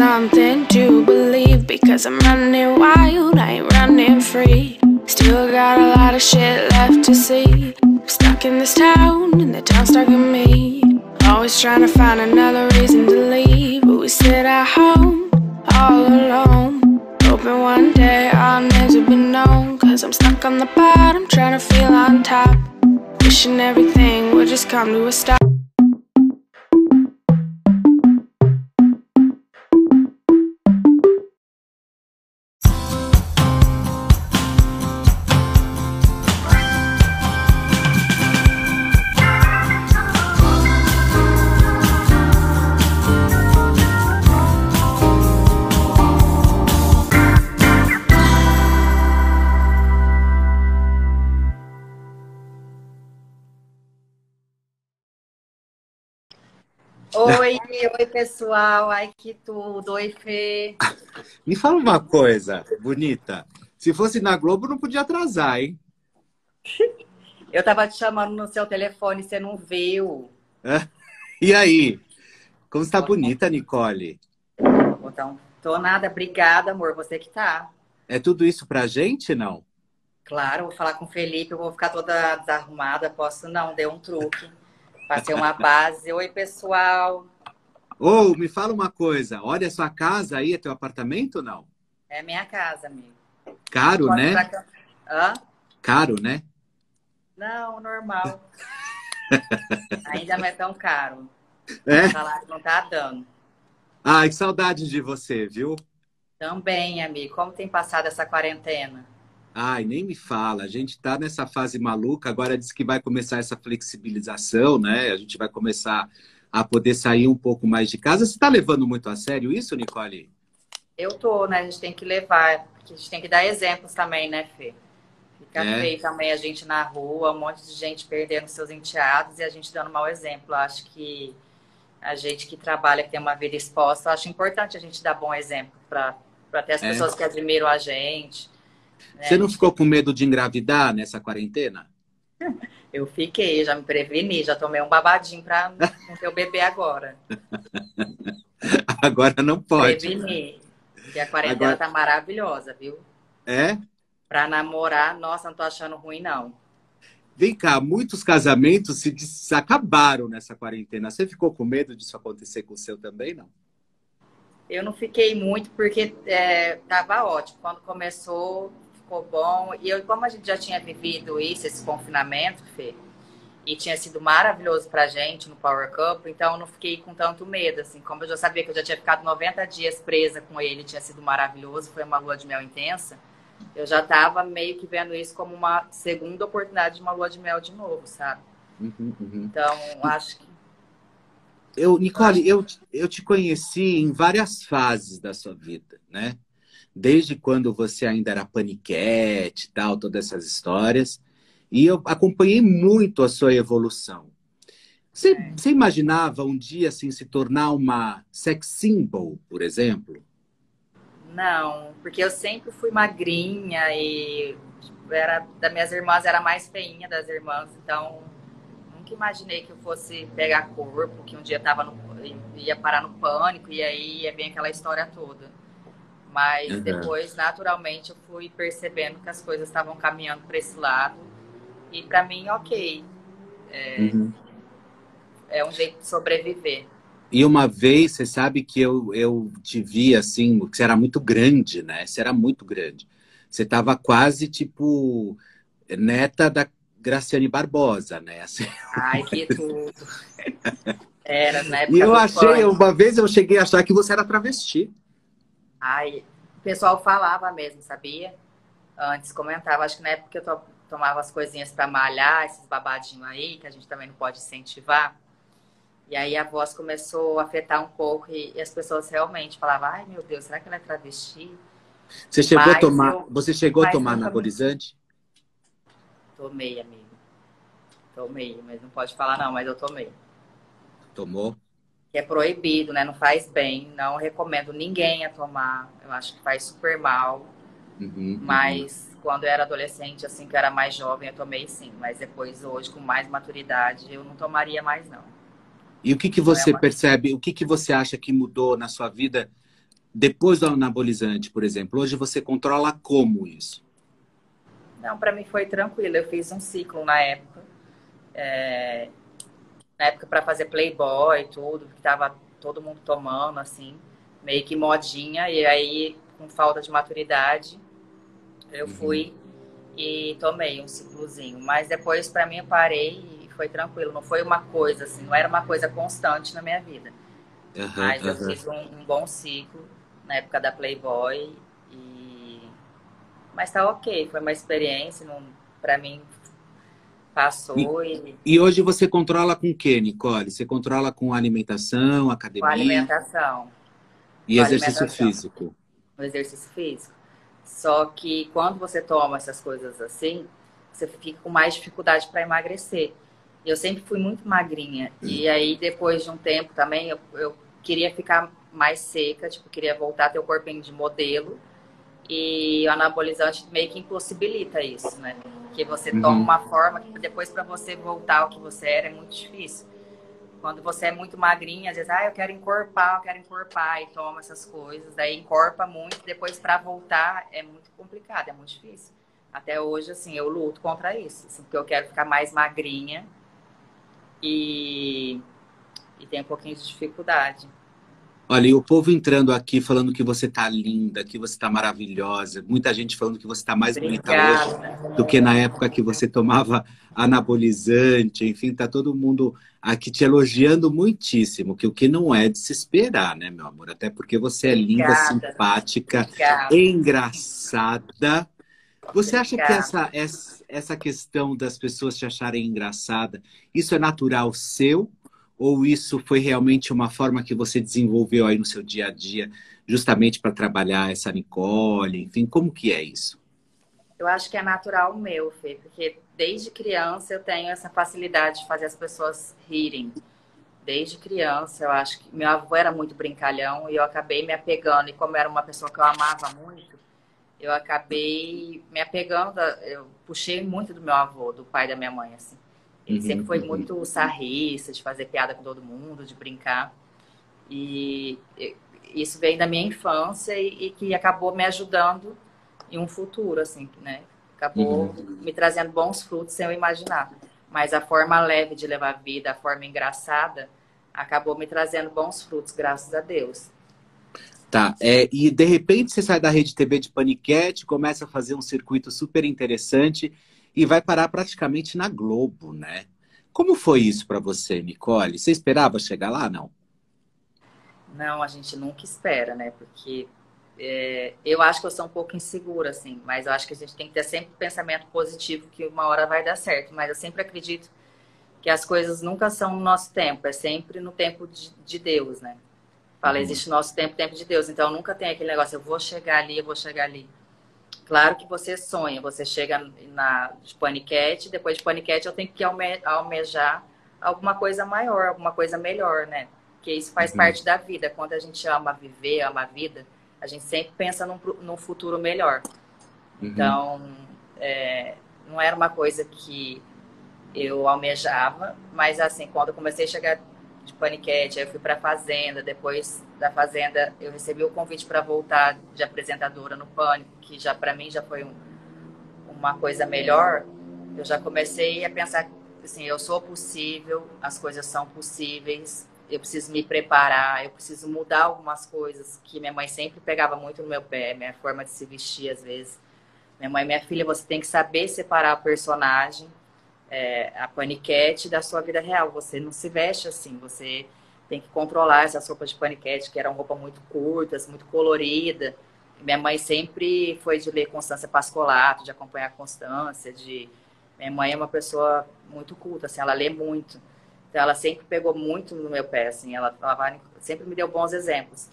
something to believe because I'm running wild, I ain't running free. Still got a lot of shit left to see. I'm stuck in this town, and the town's stuck in me. Always trying to find another reason to leave, but we sit at home all alone. Hoping one day I'll never be known. Cause I'm stuck on the bottom, trying to feel on top. Wishing everything would just come to a stop. Oi, pessoal, ai que tudo, oi Fê. Me fala uma coisa, bonita. Se fosse na Globo, não podia atrasar, hein? Eu tava te chamando no seu telefone, você não viu. É? E aí? Como está bonita, Nicole? Então, tô nada, obrigada, amor, você que tá. É tudo isso pra gente, não? Claro, vou falar com o Felipe, eu vou ficar toda desarrumada, posso não, deu um truque. Passei uma base. Oi, pessoal. Ô, oh, me fala uma coisa. Olha a sua casa aí, é teu apartamento ou não? É minha casa, amigo. Caro, né? pra- Hã? Caro, né? Não, normal. Ainda não é tão caro. É? O salário não tá dando. Ai, que saudade de você, viu? Também, amigo. Como tem passado essa quarentena? Ai, nem me fala. A gente tá nessa fase maluca. Agora diz que vai começar essa flexibilização, né? A gente vai começar a poder sair um pouco mais de casa. Você tá levando muito a sério isso, Nicole? Eu tô, né? A gente tem que levar, porque a gente tem que dar exemplos também, né, Fê? Fica É. feio também a gente na rua, um monte de gente perdendo seus enteados e a gente dando mau exemplo. Eu acho que a gente que trabalha, que tem uma vida exposta, acho importante a gente dar bom exemplo para ter as É. pessoas que admiram a gente. né? Você não ficou com medo de engravidar nessa quarentena? Eu fiquei, já me preveni, já tomei um babadinho pra não ter o bebê agora. Agora não pode. Preveni. E a quarentena Agora- tá maravilhosa, viu? É? Pra namorar, nossa, não tô achando ruim, não. Vem cá, muitos casamentos se acabaram nessa quarentena. Você ficou com medo disso acontecer com o seu também, não? Eu não fiquei muito porque é, tava ótimo. Quando começou, ficou bom. E eu, como a gente já tinha vivido isso, esse confinamento, Fê, e tinha sido maravilhoso pra gente no Power Cup, então eu não fiquei com tanto medo, assim. Como eu já sabia que eu já tinha ficado 90 dias presa com ele, tinha sido maravilhoso, foi uma lua de mel intensa. Eu já tava meio que vendo isso como uma segunda oportunidade de uma lua de mel de novo, sabe? Uhum, uhum. Então, acho que Eu, Nicole, eu, eu te conheci em várias fases da sua vida, né? Desde quando você ainda era paniquete e tal, todas essas histórias. E eu acompanhei muito a sua evolução. Você, você imaginava um dia assim se tornar uma sex symbol, por exemplo? Não, porque eu sempre fui magrinha e tipo, era das minhas irmãs era a mais feinha das irmãs, então nunca imaginei que eu fosse pegar corpo, que um dia tava no, ia parar no pânico e aí ia vir aquela história toda. Mas Uhum. depois, naturalmente, eu fui percebendo que as coisas estavam caminhando para esse lado e para mim, ok, Uhum. é um jeito de sobreviver. E uma vez, você sabe que eu, eu te vi assim, que você era muito grande, né? Você era muito grande. Você tava quase tipo neta da Graciane Barbosa, né? Assim. Ai, que tudo. Era época E eu achei, uma vez eu cheguei a achar que você era travesti. Ai, o pessoal falava mesmo, sabia? Antes comentava, acho que na época eu to- tomava as coisinhas pra malhar, esses babadinhos aí, que a gente também não pode incentivar. E aí a voz começou a afetar um pouco e, e as pessoas realmente falavam, ai meu Deus, será que ela é travesti? Você chegou a Mas tomar, eu- você chegou a tomar anabolizante? Tomei, amigo. Tomei, mas não pode falar não, mas eu tomei. Tomou? Que é proibido, né? Não faz bem. Não recomendo ninguém a tomar. Eu acho que faz super mal. Uhum, uhum. Mas quando eu era adolescente, assim, que eu era mais jovem, eu tomei sim. Mas depois, hoje, com mais maturidade, eu não tomaria mais, não. E o que, que você é uma... percebe, o que, que você acha que mudou na sua vida depois do anabolizante, por exemplo? Hoje você controla como isso? Não, para mim foi tranquilo. Eu fiz um ciclo na época. É... Na época para fazer Playboy tudo, que tava todo mundo tomando, assim, meio que modinha. E aí, com falta de maturidade, eu uhum. fui e tomei um ciclozinho. Mas depois, para mim, eu parei e foi tranquilo. Não foi uma coisa, assim, não era uma coisa constante na minha vida. Uhum, Mas eu fiz um, um, bom ciclo na época da Playboy. E... Mas tá ok, foi uma experiência. Não... Para mim, passou e, e... e... hoje você controla com o que, Nicole? Você controla com alimentação, academia? Com alimentação. E com exercício alimentação. físico? O exercício físico. Só que quando você toma essas coisas assim, você fica com mais dificuldade para emagrecer. Eu sempre fui muito magrinha. E aí, depois de um tempo também, eu, eu queria ficar mais seca, tipo, queria voltar a ter o corpinho de modelo. E o anabolizante meio que impossibilita isso, né? Que você toma uhum. uma forma que depois para você voltar ao que você era é muito difícil. Quando você é muito magrinha, às vezes, ah, eu quero encorpar, eu quero encorpar, e toma essas coisas, daí encorpa muito, depois para voltar é muito complicado, é muito difícil. Até hoje, assim, eu luto contra isso, assim, porque eu quero ficar mais magrinha e, e tenho um pouquinho de dificuldade. Olha, e o povo entrando aqui falando que você tá linda, que você tá maravilhosa. Muita gente falando que você tá mais Obrigada. bonita hoje do que na época que você tomava anabolizante. Enfim, tá todo mundo aqui te elogiando muitíssimo, que o que não é de se esperar, né, meu amor? Até porque você é linda, Obrigada. simpática, Obrigada. engraçada. Você acha que essa, essa, essa questão das pessoas te acharem engraçada, isso é natural seu? Ou isso foi realmente uma forma que você desenvolveu aí no seu dia a dia, justamente para trabalhar essa Nicole? Enfim, como que é isso? Eu acho que é natural meu, Fê, porque desde criança eu tenho essa facilidade de fazer as pessoas rirem. Desde criança, eu acho que meu avô era muito brincalhão e eu acabei me apegando. E como era uma pessoa que eu amava muito, eu acabei me apegando. Eu puxei muito do meu avô, do pai da minha mãe, assim. Ele uhum, sempre foi uhum. muito sarrista, de fazer piada com todo mundo, de brincar. E isso veio da minha infância e, e que acabou me ajudando em um futuro, assim, né? Acabou uhum. me trazendo bons frutos sem eu imaginar. Mas a forma leve de levar a vida, a forma engraçada, acabou me trazendo bons frutos, graças a Deus. Tá, é, e de repente você sai da rede TV de Paniquete, começa a fazer um circuito super interessante e vai parar praticamente na Globo, né? Como foi isso para você, Nicole? Você esperava chegar lá, não? Não, a gente nunca espera, né? Porque é, eu acho que eu sou um pouco insegura, assim, mas eu acho que a gente tem que ter sempre pensamento positivo que uma hora vai dar certo. Mas eu sempre acredito que as coisas nunca são no nosso tempo, é sempre no tempo de, de Deus, né? Fala, uhum. existe nosso tempo, tempo de Deus. Então nunca tem aquele negócio, eu vou chegar ali, eu vou chegar ali. Claro que você sonha, você chega na de paniquete, depois de paniquete eu tenho que alme, almejar alguma coisa maior, alguma coisa melhor, né? Porque isso faz uhum. parte da vida. Quando a gente ama viver, ama a vida, a gente sempre pensa num, num futuro melhor. Uhum. Então, é, não era uma coisa que eu almejava, mas assim, quando eu comecei a chegar de paniquete, aí eu fui para Fazenda, depois da Fazenda eu recebi o convite para voltar de apresentadora no Pânico, que já para mim já foi um, uma coisa melhor. Eu já comecei a pensar assim, eu sou possível, as coisas são possíveis, eu preciso me preparar, eu preciso mudar algumas coisas que minha mãe sempre pegava muito no meu pé, minha forma de se vestir às vezes. Minha mãe, minha filha, você tem que saber separar o personagem é, a paniquete da sua vida real. Você não se veste assim, você tem que controlar essas roupas de paniquete, que eram roupas muito curtas, muito colorida. Minha mãe sempre foi de ler Constância Pascolato, de acompanhar a Constância, de... Minha mãe é uma pessoa muito culta, assim, ela lê muito. Então, ela sempre pegou muito no meu pé, assim, ela, ela sempre me deu bons exemplos.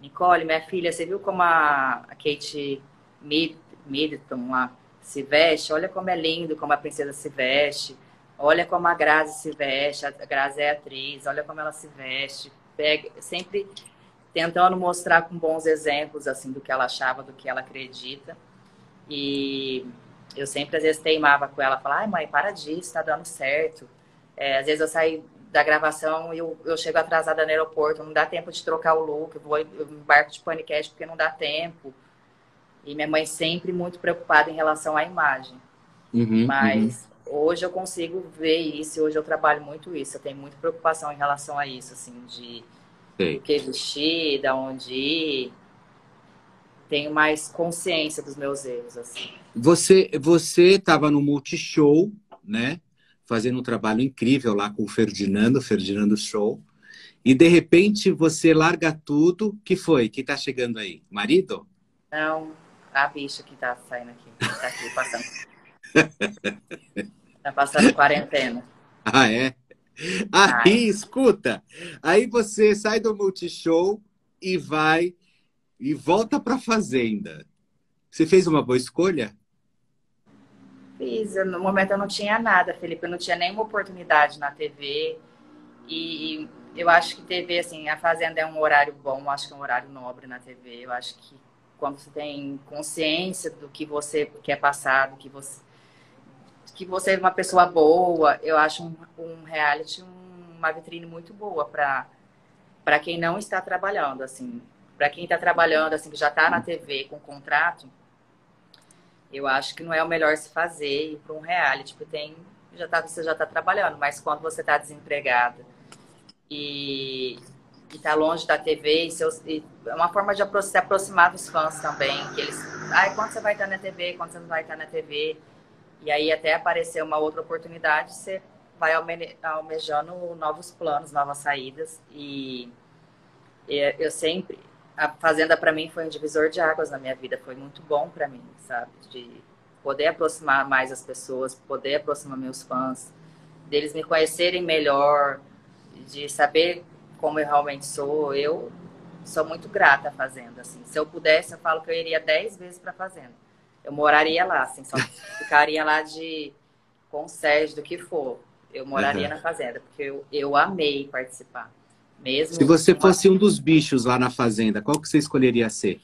Nicole, minha filha, você viu como a, a Kate Middleton lá, se veste, olha como é lindo como a princesa se veste, olha como a Grazi se veste, a Grazi é atriz, olha como ela se veste, pega, sempre tentando mostrar com bons exemplos assim do que ela achava, do que ela acredita. E eu sempre, às vezes, teimava com ela, falava, ai, mãe, para disso, tá dando certo. É, às vezes eu saio da gravação e eu, eu chego atrasada no aeroporto, não dá tempo de trocar o look, eu vou eu embarco de podcast porque não dá tempo. E minha mãe sempre muito preocupada em relação à imagem. Uhum, Mas uhum. hoje eu consigo ver isso, hoje eu trabalho muito isso. Eu tenho muita preocupação em relação a isso, assim, de o que vestir, da onde ir. Tenho mais consciência dos meus erros, assim. Você você estava no Multishow, né? Fazendo um trabalho incrível lá com o Ferdinando, Ferdinando Show. E de repente você larga tudo. que foi? Que tá chegando aí? Marido? Não, a bicha que tá saindo aqui. Tá aqui passando. tá passando quarentena. Ah, é? Aí, escuta. Aí você sai do Multishow e vai e volta pra Fazenda. Você fez uma boa escolha? Fiz. No momento eu não tinha nada, Felipe. Eu não tinha nenhuma oportunidade na TV. E eu acho que TV, assim, a Fazenda é um horário bom, acho que é um horário nobre na TV. Eu acho que quando você tem consciência do que você quer passar, do que você que você é uma pessoa boa, eu acho um, um reality uma vitrine muito boa para para quem não está trabalhando assim, para quem está trabalhando assim que já está na TV com contrato, eu acho que não é o melhor se fazer ir para um reality, porque tem já tá você já está trabalhando, mas quando você está desempregada e e tá longe da TV e, seus, e é uma forma de se aproximar dos fãs também, que eles, ai, quando você vai estar na TV, quando você não vai estar na TV, e aí até aparecer uma outra oportunidade, você vai alme almejando novos planos, novas saídas. E, e eu sempre a fazenda para mim foi um divisor de águas na minha vida, foi muito bom para mim, sabe, de poder aproximar mais as pessoas, poder aproximar meus fãs, deles me conhecerem melhor, de saber como eu realmente sou, eu sou muito grata à Fazenda. Assim. Se eu pudesse, eu falo que eu iria dez vezes para a Fazenda. Eu moraria lá, assim, só ficaria lá de conserje, do que for. Eu moraria uhum. na Fazenda, porque eu, eu amei participar. Mesmo Se você uma... fosse um dos bichos lá na Fazenda, qual que você escolheria ser?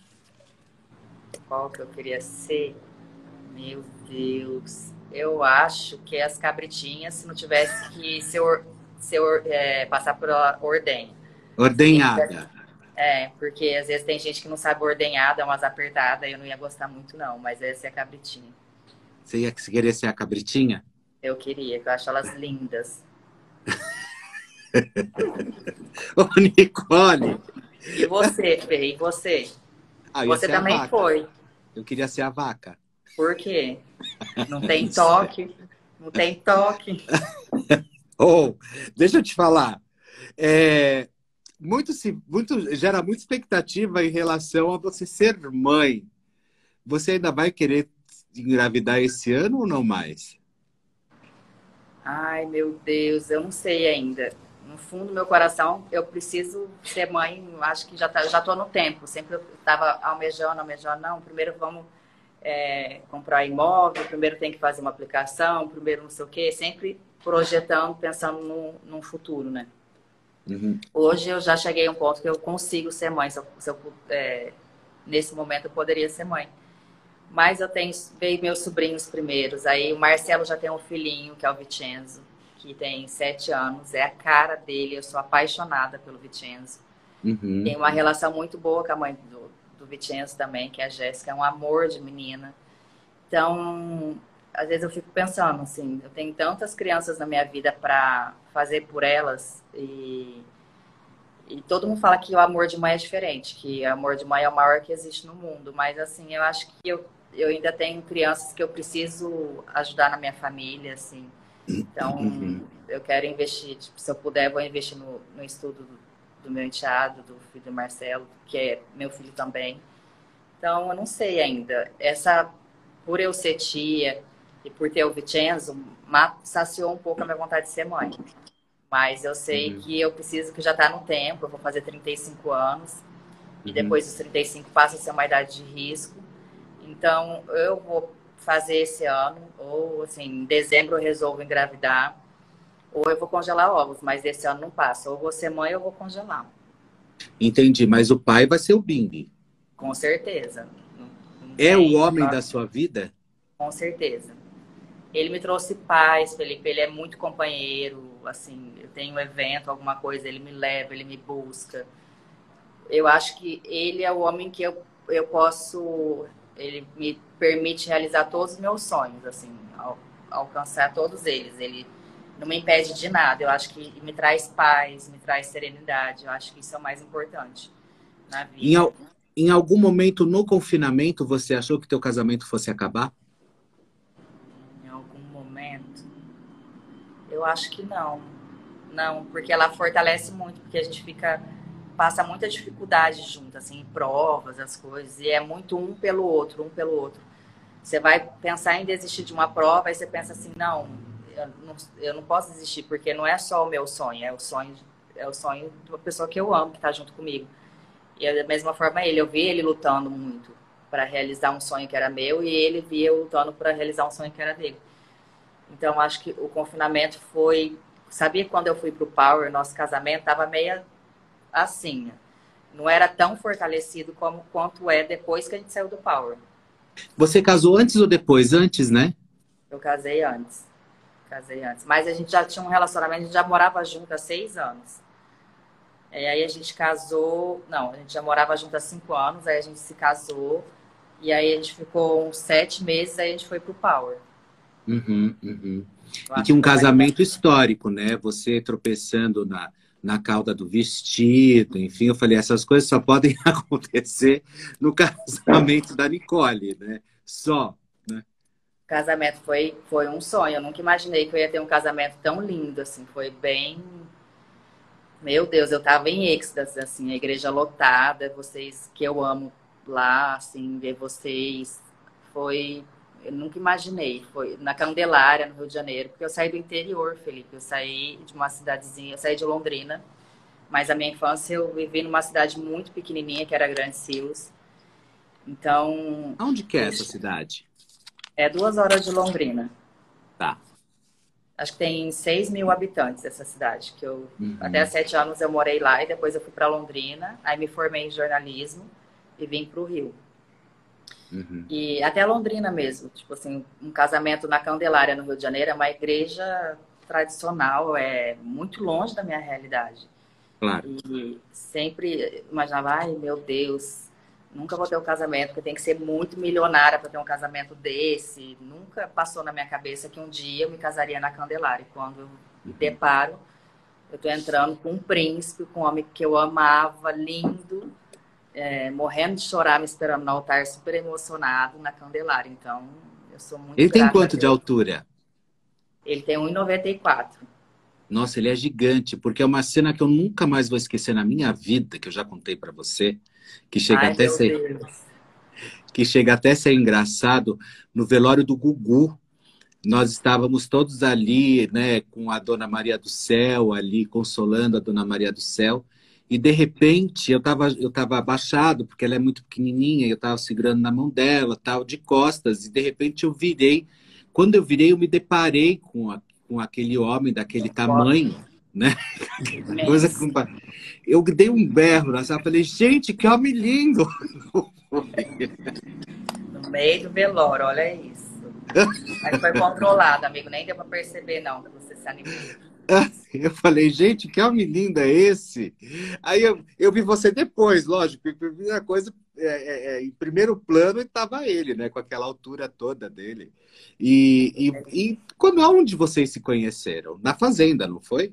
Qual que eu queria ser? Meu Deus. Eu acho que as cabritinhas, se não tivesse que ser ser, é, passar por ordenha. Ordenhada. É, porque às vezes tem gente que não sabe ordenhada, é umas apertadas, eu não ia gostar muito, não, mas essa é a cabritinha. Você ia querer ser a cabritinha? Eu queria, eu acho elas lindas. Ô, Nicole! E você, Fê? E você? Ah, você também foi. Eu queria ser a vaca. Por quê? Não tem toque. Não tem toque. Oh, deixa eu te falar. É, muito, muito, gera muita expectativa em relação a você ser mãe. Você ainda vai querer engravidar esse ano ou não mais? Ai, meu Deus, eu não sei ainda. No fundo do meu coração, eu preciso ser mãe. Acho que já tá, já tô no tempo. Sempre eu estava almejando, almejando. Não, primeiro vamos é, comprar imóvel. Primeiro tem que fazer uma aplicação. Primeiro não sei o quê. Sempre projetando, pensando no, no futuro, né? Uhum. Hoje eu já cheguei a um ponto que eu consigo ser mãe. Se eu, se eu é, nesse momento eu poderia ser mãe. Mas eu tenho veio meus sobrinhos primeiros. Aí o Marcelo já tem um filhinho, que é o Vicenzo, que tem sete anos. É a cara dele. Eu sou apaixonada pelo Vicenzo. Uhum. Tem uma relação muito boa com a mãe do, do Vicenzo também, que é a Jéssica. É um amor de menina. Então, às vezes eu fico pensando assim, eu tenho tantas crianças na minha vida para fazer por elas e e todo mundo fala que o amor de mãe é diferente, que o amor de mãe é o maior que existe no mundo, mas assim, eu acho que eu, eu ainda tenho crianças que eu preciso ajudar na minha família, assim. Então, uhum. eu quero investir, tipo, se eu puder, eu vou investir no, no estudo do, do meu enteado, do filho do Marcelo, que é meu filho também. Então, eu não sei ainda. Essa, por eu ser tia, e por ter o Vicenzo, saciou um pouco a minha vontade de ser mãe. Mas eu sei uhum. que eu preciso, que já está no tempo, eu vou fazer 35 anos, e uhum. depois dos 35 passa a ser uma idade de risco. Então, eu vou fazer esse ano, ou assim, em dezembro eu resolvo engravidar, ou eu vou congelar ovos, mas esse ano não passa. Ou vou ser mãe ou vou congelar. Entendi, mas o pai vai ser o Bing. Com certeza. Não, não É o homem da sua vida? Com certeza. Ele me trouxe paz, Felipe. Ele é muito companheiro. Assim, eu tenho um evento, alguma coisa, ele me leva, ele me busca. Eu acho que ele é o homem que eu, eu posso. Ele me permite realizar todos os meus sonhos, assim, al, alcançar todos eles. Ele não me impede de nada. Eu acho que me traz paz, me traz serenidade. Eu acho que isso é o mais importante na vida. Em, em algum momento no confinamento você achou que teu casamento fosse acabar? Em algum momento, eu acho que não. Não, porque ela fortalece muito, porque a gente fica passa muita dificuldade junto, assim, provas, as coisas, e é muito um pelo outro, um pelo outro. Você vai pensar em desistir de uma prova, e você pensa assim, não, eu não, eu não posso desistir, porque não é só o meu sonho, é o sonho, é o sonho de uma pessoa que eu amo, que está junto comigo. E da mesma forma ele, eu vi ele lutando muito para realizar um sonho que era meu e ele via eu lutando para realizar um sonho que era dele. Então acho que o confinamento foi, sabia quando eu fui pro Power, nosso casamento tava meio assim, não era tão fortalecido como quanto é depois que a gente saiu do Power. Você casou antes ou depois? Antes, né? Eu casei antes casei antes. Mas a gente já tinha um relacionamento, a gente já morava junto há seis anos. E aí a gente casou. Não, a gente já morava junto há cinco anos, aí a gente se casou. E aí a gente ficou uns sete meses, aí a gente foi pro Power. Uhum, uhum. E tinha um casamento histórico, né? Você tropeçando na, na cauda do vestido, enfim, eu falei, essas coisas só podem acontecer no casamento da Nicole, né? Só casamento foi, foi um sonho. Eu nunca imaginei que eu ia ter um casamento tão lindo, assim. Foi bem... Meu Deus, eu tava em êxtase, assim, a igreja lotada, vocês que eu amo lá, assim, ver vocês. Foi... Eu nunca imaginei. Foi na Candelária, no Rio de Janeiro, porque eu saí do interior, Felipe. Eu saí de uma cidadezinha, eu saí de Londrina. Mas a minha infância eu vivi numa cidade muito pequenininha, que era Grande Silos. Então... Onde que é essa cidade? É duas horas de Londrina. Tá. Acho que tem 6 mil habitantes essa cidade. Que eu, uhum. Até sete anos eu morei lá e depois eu fui para Londrina. Aí me formei em jornalismo e vim para o Rio. Uhum. E até Londrina mesmo. Tipo assim, um casamento na Candelária, no Rio de Janeiro, é uma igreja tradicional, é muito longe da minha realidade. Claro. E sempre imaginava, ai meu Deus, Nunca vou ter um casamento, porque tem que ser muito milionária para ter um casamento desse. Nunca passou na minha cabeça que um dia eu me casaria na Candelária. E quando eu me deparo, eu estou entrando com um príncipe, com um homem que eu amava, lindo, é, morrendo de chorar, me esperando no altar, super emocionado na Candelária. Então, eu sou muito. Ele tem quanto de altura? Ele tem 1,94. Nossa, ele é gigante, porque é uma cena que eu nunca mais vou esquecer na minha vida, que eu já contei para você que chega Ai, até ser Deus. que chega até ser engraçado no velório do Gugu. Nós estávamos todos ali, né, com a Dona Maria do Céu ali consolando a Dona Maria do Céu. E de repente eu estava eu tava abaixado, porque ela é muito pequenininha, eu estava segurando na mão dela, tal, de costas, e de repente eu virei. Quando eu virei, eu me deparei com, a, com aquele homem daquele tamanho né? Coisa com... Eu dei um berro na sala, falei, gente, que homem lindo! No meio do velório, olha isso. Mas foi controlado, amigo, nem deu pra perceber, não, que você se animou. Eu falei, gente, que homem lindo é esse? Aí eu, eu vi você depois, lógico, a primeira coisa, é, é, é, em primeiro plano estava ele, né, com aquela altura toda dele. E, e, e quando, onde vocês se conheceram? Na fazenda, não foi?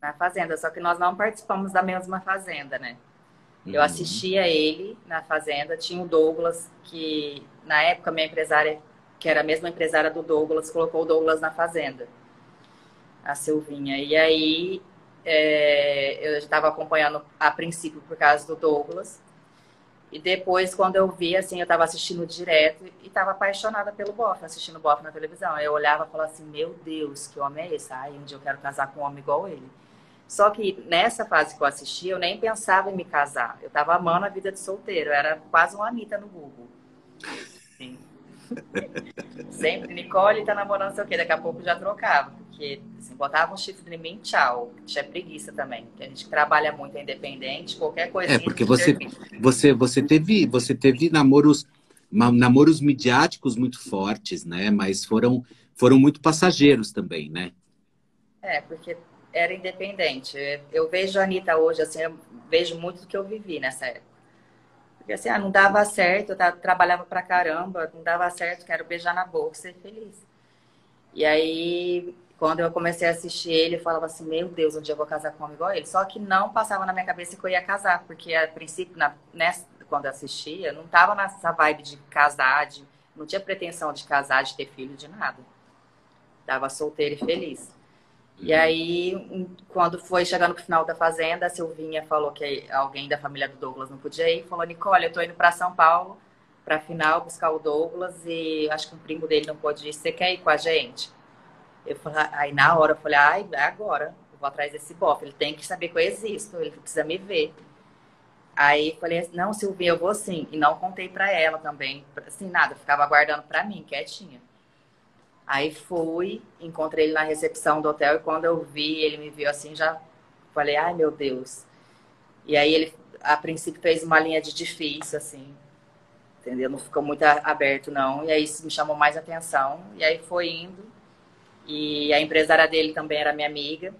na fazenda, só que nós não participamos da mesma fazenda, né? Uhum. Eu assistia ele na fazenda, tinha o Douglas, que na época minha empresária, que era a mesma empresária do Douglas, colocou o Douglas na fazenda, a Silvinha. E aí é, eu estava acompanhando a princípio por causa do Douglas. E depois, quando eu vi, assim, eu estava assistindo direto e estava apaixonada pelo Boff, assistindo Boff na televisão. Eu olhava e falava assim, meu Deus, que homem é esse? Ai, um dia eu quero casar com um homem igual ele. Só que nessa fase que eu assisti, eu nem pensava em me casar. Eu tava amando a vida de solteiro. Eu era quase uma Anitta no Google. Sim. Sempre, Nicole tá namorando sei o quê. Daqui a pouco já trocava. Porque, assim, botava um chifre em mim, tchau. Tinha preguiça também. Porque a gente trabalha muito independente, qualquer coisa. É, porque você, você, você, teve, você teve namoros namoros midiáticos muito fortes, né? Mas foram, foram muito passageiros também, né? É, porque era independente. Eu vejo a Anitta hoje, assim, eu vejo muito do que eu vivi nessa época. Porque assim, ah, não dava certo, eu trabalhava pra caramba, não dava certo, quero beijar na boca, ser feliz. E aí, quando eu comecei a assistir ele, eu falava assim, meu Deus, um dia eu vou casar com um igual ele. Só que não passava na minha cabeça que eu ia casar, porque a princípio, na, nessa, quando eu assistia, não tava nessa vibe de casar, de, não tinha pretensão de casar, de ter filho, de nada. Tava solteira e feliz. E uhum. aí, quando foi chegando pro final da fazenda, a Silvinha falou que alguém da família do Douglas não podia ir. Falou, Nicole, eu tô indo para São Paulo pra final buscar o Douglas e acho que um primo dele não pode ir. Você quer ir com a gente? Eu falei, aí na hora eu falei, ai, é agora. Eu vou atrás desse bofe. Ele tem que saber que eu existo, ele precisa me ver. Aí falei, não, Silvinha, eu vou sim. E não contei pra ela também, assim, nada. Ficava aguardando pra mim, quietinha. Aí fui, encontrei ele na recepção do hotel e quando eu vi, ele me viu assim, já falei, ai meu Deus. E aí ele, a princípio, fez uma linha de difícil, assim, entendeu? Não ficou muito aberto, não. E aí isso me chamou mais atenção. E aí foi indo. E a empresária dele também era minha amiga.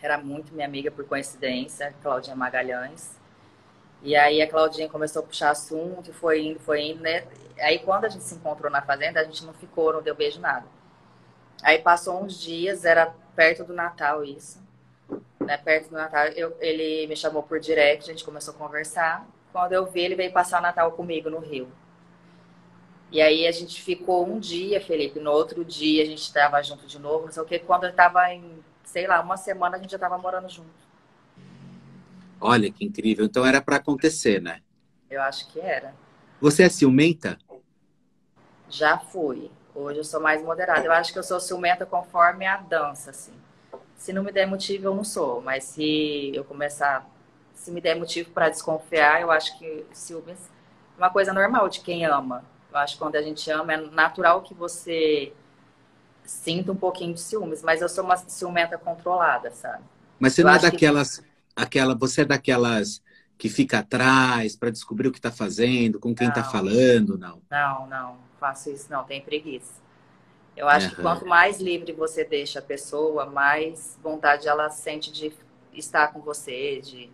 Era muito minha amiga por coincidência, Claudinha Magalhães. E aí a Claudinha começou a puxar assunto, foi indo, foi indo, né? Aí quando a gente se encontrou na fazenda, a gente não ficou, não deu beijo nada. Aí passou uns dias, era perto do Natal isso. Né? Perto do Natal, eu, ele me chamou por direct, a gente começou a conversar. Quando eu vi, ele veio passar o Natal comigo no Rio. E aí a gente ficou um dia, Felipe. No outro dia a gente estava junto de novo, não sei o que. Quando eu estava em, sei lá, uma semana a gente já estava morando junto. Olha que incrível. Então era para acontecer, né? Eu acho que era. Você é ciumenta? Já fui. Hoje eu sou mais moderada. Eu acho que eu sou ciumenta conforme a dança, assim. Se não me der motivo, eu não sou. Mas se eu começar, se me der motivo para desconfiar, eu acho que ciúmes é uma coisa normal de quem ama. Eu acho que quando a gente ama, é natural que você sinta um pouquinho de ciúmes. Mas eu sou uma ciumenta controlada, sabe? Mas você eu não é daquelas, que... aquela, você é daquelas que fica atrás para descobrir o que está fazendo, com quem está falando, não? Não, não, faço isso não, tem preguiça. Eu acho uhum. que quanto mais livre você deixa a pessoa, mais vontade ela sente de estar com você, de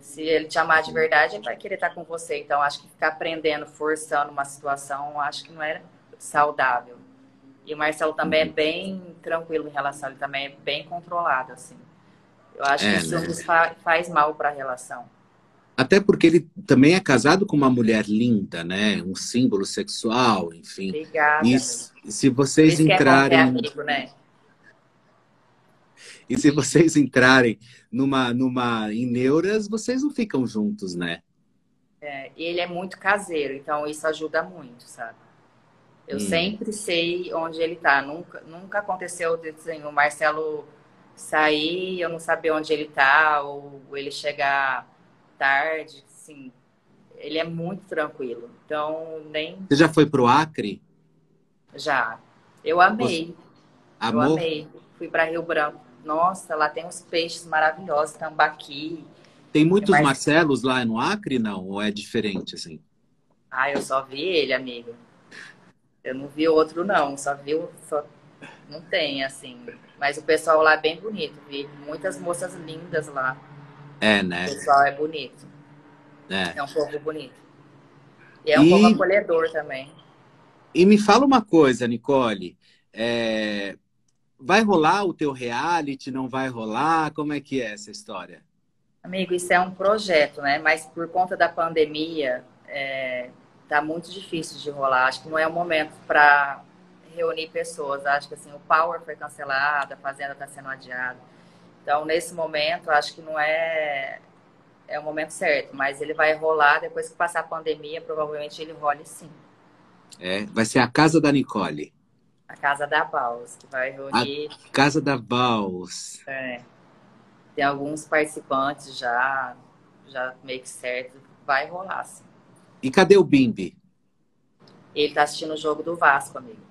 se ele te amar de verdade, ele vai querer estar com você. Então, acho que ficar aprendendo, forçando uma situação, acho que não é saudável. E o Marcelo também é uhum. bem tranquilo em relação, ele também é bem controlado, assim. Eu acho é, que isso né? faz, faz mal para a relação. Até porque ele também é casado com uma mulher linda, né? Um símbolo sexual, enfim. Obrigada. E se vocês Isso entrarem. É amigo, né? E se vocês entrarem numa, numa em neuras, vocês não ficam juntos, né? É, ele é muito caseiro, então isso ajuda muito, sabe? Eu hum. sempre sei onde ele tá. Nunca, nunca aconteceu de assim, o Marcelo sair, eu não saber onde ele tá, ou ele chegar tarde, sim. Ele é muito tranquilo. Então, nem. Você já foi pro Acre? Já. Eu amei. Amor? Eu amei. Fui para Rio Branco. Nossa, lá tem uns peixes maravilhosos, tambaqui. Tem muitos. Marcelos lá no Acre, não? Ou é diferente, assim? Ah, eu só vi ele, amigo. Eu não vi outro, não. Só vi Só... Não tem, assim. Mas o pessoal lá é bem bonito. Vi muitas moças lindas lá. É, né? O pessoal é bonito. É, é um povo bonito. E é um e... povo acolhedor também. E me fala uma coisa, Nicole. É... Vai rolar o teu reality? Não vai rolar? Como é que é essa história? Amigo, isso é um projeto, né? Mas por conta da pandemia, é... tá muito difícil de rolar. Acho que não é o momento para reunir pessoas. Acho que assim, o Power foi cancelado, a Fazenda está sendo adiada. Então, nesse momento, acho que não é é o momento certo, mas ele vai rolar depois que passar a pandemia, provavelmente ele role sim. É, vai ser a casa da Nicole. A casa da Baus, que vai reunir. A casa da Baus. É. Tem alguns participantes já, já meio que certo. Vai rolar, sim. E cadê o Bimbi? Ele tá assistindo o jogo do Vasco, amigo.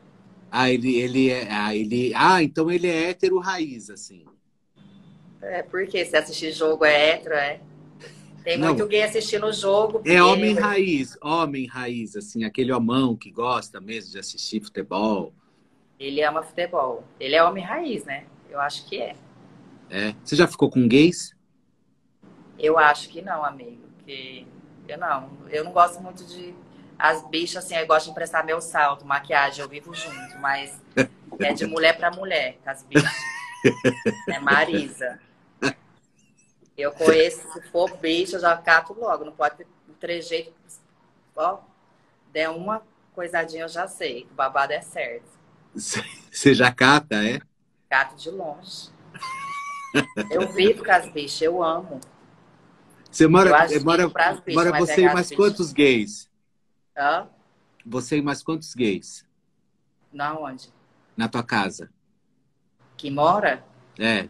Ah, ele, ele é. Ah, ele, ah, então ele é hétero raiz, assim. É, porque se assistir jogo é hétero, é. Tem muito Não. gay assistindo o jogo. É homem raiz, homem raiz, assim, aquele homão que gosta mesmo de assistir futebol. Ele ama futebol. Ele é homem raiz, né? Eu acho que é. É. Você já ficou com gays? Eu acho que não, amigo. Que eu não. Eu não gosto muito de. As bichas, assim, eu gosto de emprestar meu salto, maquiagem, eu vivo junto, mas é de mulher pra mulher, com as bichas. É Marisa. Eu conheço, se for bicho, eu já cato logo. Não pode ter um trejeito. Ó, der uma coisadinha, eu já sei. O babado é certo. Você já cata, é? Cato de longe. Eu vivo com as bichas, eu amo. Você Eu mora, que mora, pras bichas, mora mas você é e mais bichas. quantos gays? Hã? Você e mais quantos gays Na onde? na tua casa? Que mora? É.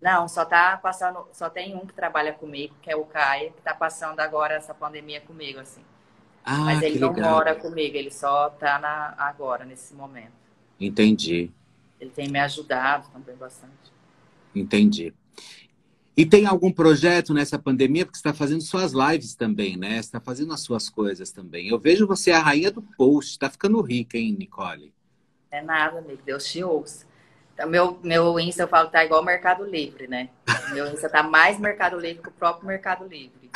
Não, só tá passando, só tem um que trabalha comigo, que é o Caio, que tá passando agora essa pandemia comigo, assim. Ah, Mas ele não legal. mora comigo, ele só tá na, agora, nesse momento. Entendi, Ele tem me ajudado também bastante. entendi. E tem algum projeto nessa pandemia? Porque você está fazendo suas lives também, né? Você está fazendo as suas coisas também. Eu vejo você a rainha do post. Tá ficando rica, hein, Nicole? É nada, amigo, Deus te ouça. Então, meu, meu Insta, eu falo, tá igual Mercado Livre, né? Meu Insta tá mais Mercado Livre que o próprio Mercado Livre.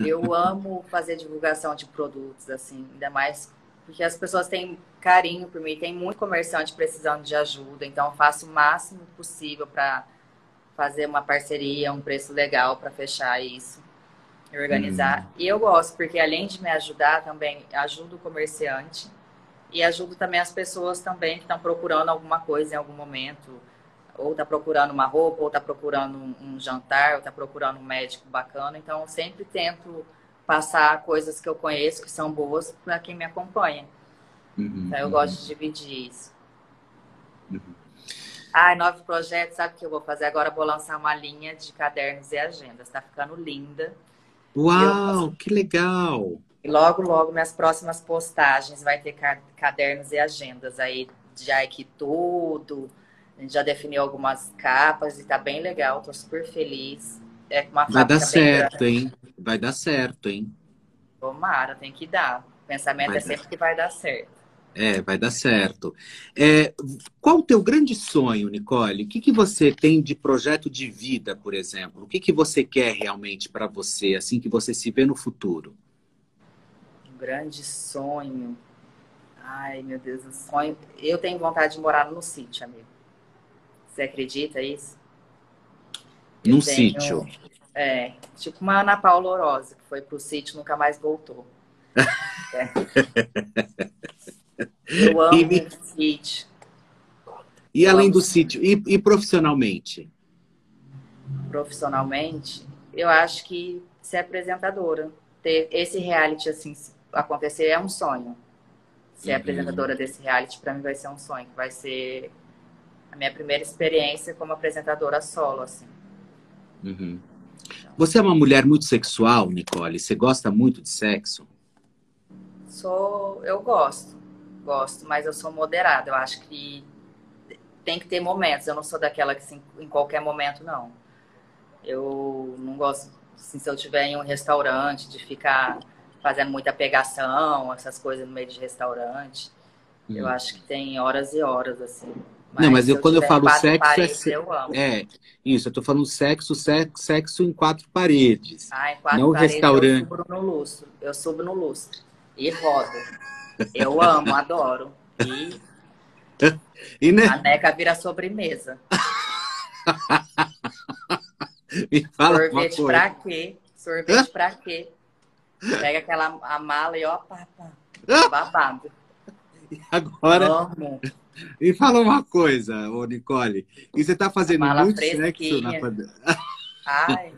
Eu amo fazer divulgação de produtos, assim, ainda mais porque as pessoas têm carinho por mim, tem muito comerciante precisando de ajuda, então eu faço o máximo possível para fazer uma parceria, um preço legal para fechar isso, e organizar. E eu gosto, porque além de me ajudar, também ajudo o comerciante e ajudo também as pessoas também que estão procurando alguma coisa em algum momento, ou está procurando uma roupa, ou está procurando um, jantar, ou está procurando um médico bacana. Então, eu sempre tento passar coisas que eu conheço que são boas para quem me acompanha. Uhum, Então, eu uhum. gosto de dividir isso. Uhum. Ai, nove projetos, sabe o que eu vou fazer agora? Vou lançar uma linha de cadernos e agendas. Tá ficando linda. Uau, que legal! E logo, logo, minhas próximas postagens vai ter ca- cadernos e agendas aí, já aqui tudo. A gente já definiu algumas capas e tá bem legal, tô super feliz. É com uma Vai dar bem grande. certo, hein? Vai dar certo, hein? Tomara, tem que dar. O pensamento Vai é dar. sempre que vai dar certo. É, vai dar certo. É, qual o teu grande sonho, Nicole? O que, que você tem de projeto de vida, por exemplo? O que, que você quer realmente para você, assim que você se vê no futuro? Um grande sonho. Ai, meu Deus, o sonho. Eu tenho vontade de morar no sítio, amigo. Você acredita isso? Num sítio. É, tipo uma Ana Paula Orosa, que foi pro sítio e nunca mais voltou. É. Eu amo E me- o sítio. E além do sítio, e, e profissionalmente? Profissionalmente, eu acho que ser apresentadora. Ter esse reality assim acontecer é um sonho. Ser Uhum. apresentadora desse reality para mim vai ser um sonho, vai ser a minha primeira experiência como apresentadora solo, assim. Uhum. Você é uma mulher muito sexual, Nicole? Você gosta muito de sexo? Sou, eu gosto, gosto, mas eu sou moderada. Eu acho que tem que ter momentos. Eu não sou daquela que assim, em qualquer momento não. Eu não gosto, assim, se eu estiver em um restaurante, de ficar fazendo muita pegação, essas coisas no meio de restaurante. Eu Hum. acho que tem horas e horas assim. Não, mas se eu- quando eu falo sexo, é paredes, se- eu amo. É, isso, eu tô falando sexo, sexo, sexo em quatro paredes. Ah, em quatro Não paredes restaurante. eu subo no lustre. Eu subo no lustre. E rodo. Eu amo, adoro. E E né, a neca vira sobremesa. me fala Sorvete pra quê? Sorvete pra quê? Pega aquela a mala e ó, pá, pá. Babado. Agora, Amo. me fala uma coisa, ô Nicole. E você tá fazendo muito sexo na pandemia? Ai.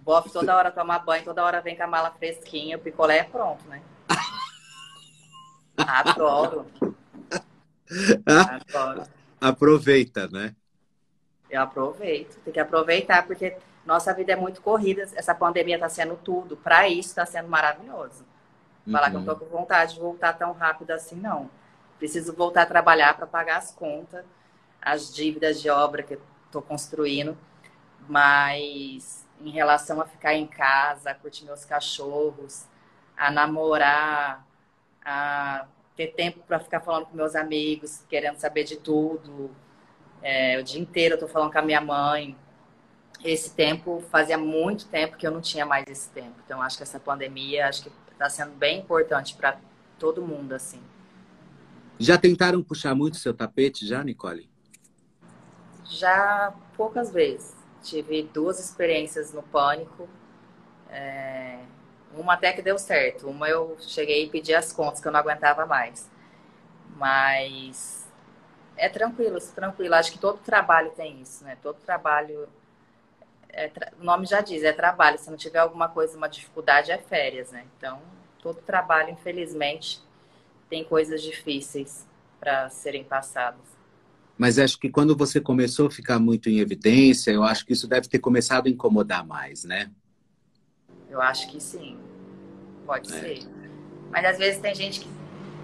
O bofe toda hora toma banho, toda hora vem com a mala fresquinha, o picolé é pronto, né? Adoro. Adoro. Aproveita, né? Eu aproveito. Tem que aproveitar, porque nossa vida é muito corrida. Essa pandemia está sendo tudo. Para isso, está sendo maravilhoso. Falar que eu Uhum. não tô com vontade de voltar tão rápido assim, não. Preciso voltar a trabalhar para pagar as contas, as dívidas de obra que tô construindo. Mas em relação a ficar em casa, a curtir meus cachorros, a namorar, a ter tempo para ficar falando com meus amigos, querendo saber de tudo. É, o dia inteiro eu tô falando com a minha mãe. Esse tempo, fazia muito tempo que eu não tinha mais esse tempo. Então, acho que essa pandemia, acho que está sendo bem importante para todo mundo, assim. Já tentaram puxar muito seu tapete, já, Nicole? Já poucas vezes. Tive duas experiências no pânico. É... Uma até que deu certo. Uma eu cheguei e pedi as contas, que eu não aguentava mais. Mas é tranquilo, tranquilo. Acho que todo trabalho tem isso, né? Todo trabalho. É tra... O nome já diz, é trabalho. Se não tiver alguma coisa, uma dificuldade, é férias, né? Então, todo trabalho, infelizmente, tem coisas difíceis para serem passadas. Mas acho que quando você começou a ficar muito em evidência, eu acho que isso deve ter começado a incomodar mais, né? Eu acho que sim. Pode é. ser. Mas às vezes tem gente que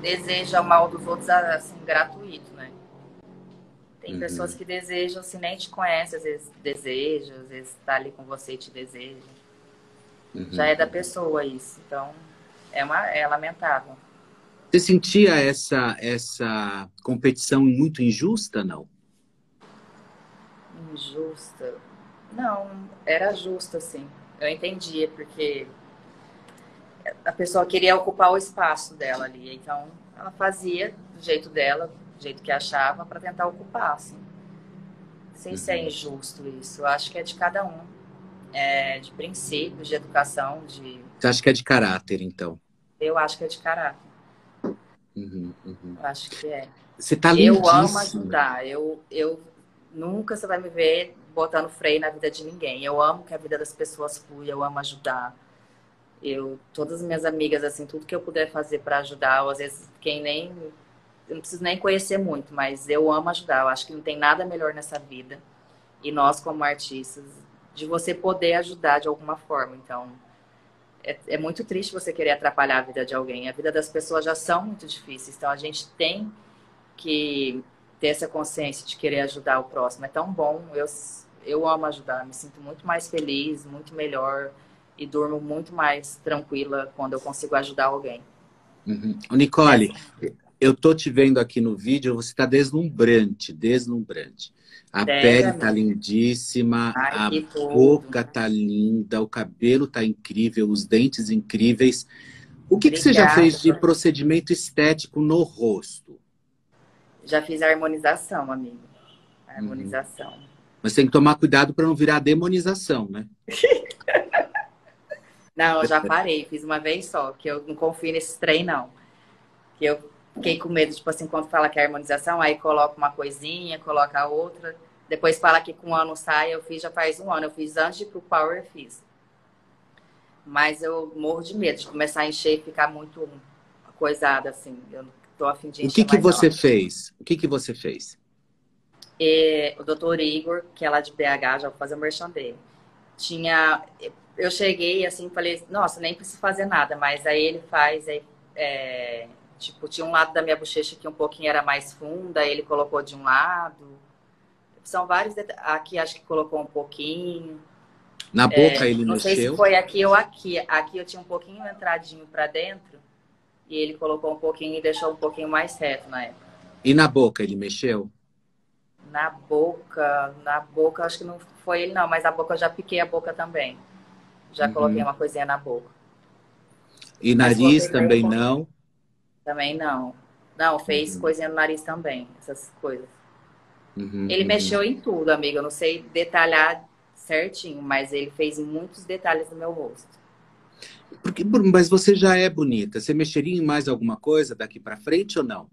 deseja o mal dos outros assim, gratuito, né? Tem uhum. pessoas que desejam, se nem te conhece, às vezes deseja, às vezes tá ali com você e te deseja. Uhum. Já é da pessoa isso. Então, é, uma, é lamentável. Você sentia essa, essa competição muito injusta, não? Injusta? Não, era justa, sim. Eu entendia, porque a pessoa queria ocupar o espaço dela ali. Então, ela fazia do jeito dela, do jeito que achava, para tentar ocupar, assim. Sem uhum. ser injusto isso. Eu acho que é de cada um. É de princípios, de educação, de... Você acha que é de caráter, então? Eu acho que é de caráter. Uhum, uhum. Eu acho que é. Você tá Eu amo ajudar. Eu, eu nunca você vai me ver botando freio na vida de ninguém. Eu amo que a vida das pessoas flui, eu amo ajudar. Eu, todas as minhas amigas, assim, tudo que eu puder fazer para ajudar, ou às vezes quem nem. Eu não preciso nem conhecer muito, mas eu amo ajudar. Eu acho que não tem nada melhor nessa vida. E nós, como artistas, de você poder ajudar de alguma forma. Então, é, é, muito triste você querer atrapalhar a vida de alguém. A vida das pessoas já são muito difíceis. Então a gente tem que ter essa consciência de querer ajudar o próximo. É tão bom. Eu, eu amo ajudar. Me sinto muito mais feliz, muito melhor e durmo muito mais tranquila quando eu consigo ajudar alguém. Uhum. Nicole, é. eu tô te vendo aqui no vídeo. Você está deslumbrante, deslumbrante. A pele tá lindíssima, Ai, a boca tá linda, o cabelo tá incrível, os dentes incríveis. O que, que você já fez de procedimento estético no rosto? Já fiz a harmonização, amigo. A uhum. harmonização. Hum. Mas tem que tomar cuidado para não virar demonização, né? não, eu já parei, fiz uma vez só, que eu não confio nesse trem, não. Que eu Fiquei com medo, tipo assim, quando fala que é harmonização, aí coloca uma coisinha, coloca outra. Depois fala que com um ano sai, eu fiz já faz um ano. Eu fiz antes de pro Power, fiz. Mas eu morro de medo de começar a encher e ficar muito coisada, assim. Eu tô afim de encher O que, que você fez? O que, que você fez? E, o doutor Igor, que é lá de BH, já vou fazer o merchan dele. Tinha... Eu cheguei, assim, falei, nossa, nem preciso fazer nada. Mas aí ele faz... Aí, é, Tipo, tinha um lado da minha bochecha que um pouquinho era mais funda, ele colocou de um lado. São vários Aqui acho que colocou um pouquinho. Na boca é, ele não mexeu? Não sei se foi aqui ou aqui. Aqui eu tinha um pouquinho entradinho para dentro e ele colocou um pouquinho e deixou um pouquinho mais reto na época. E na boca ele mexeu? Na boca, na boca acho que não foi ele não, mas a boca eu já piquei a boca também. Já uhum. coloquei uma coisinha na boca. E nariz também não? Também não. Não, fez uhum. coisinha no nariz também, essas coisas. Uhum, ele mexeu em tudo, amiga. Eu não sei detalhar certinho, mas ele fez muitos detalhes no meu rosto. Porque, mas você já é bonita. Você mexeria em mais alguma coisa daqui para frente ou não?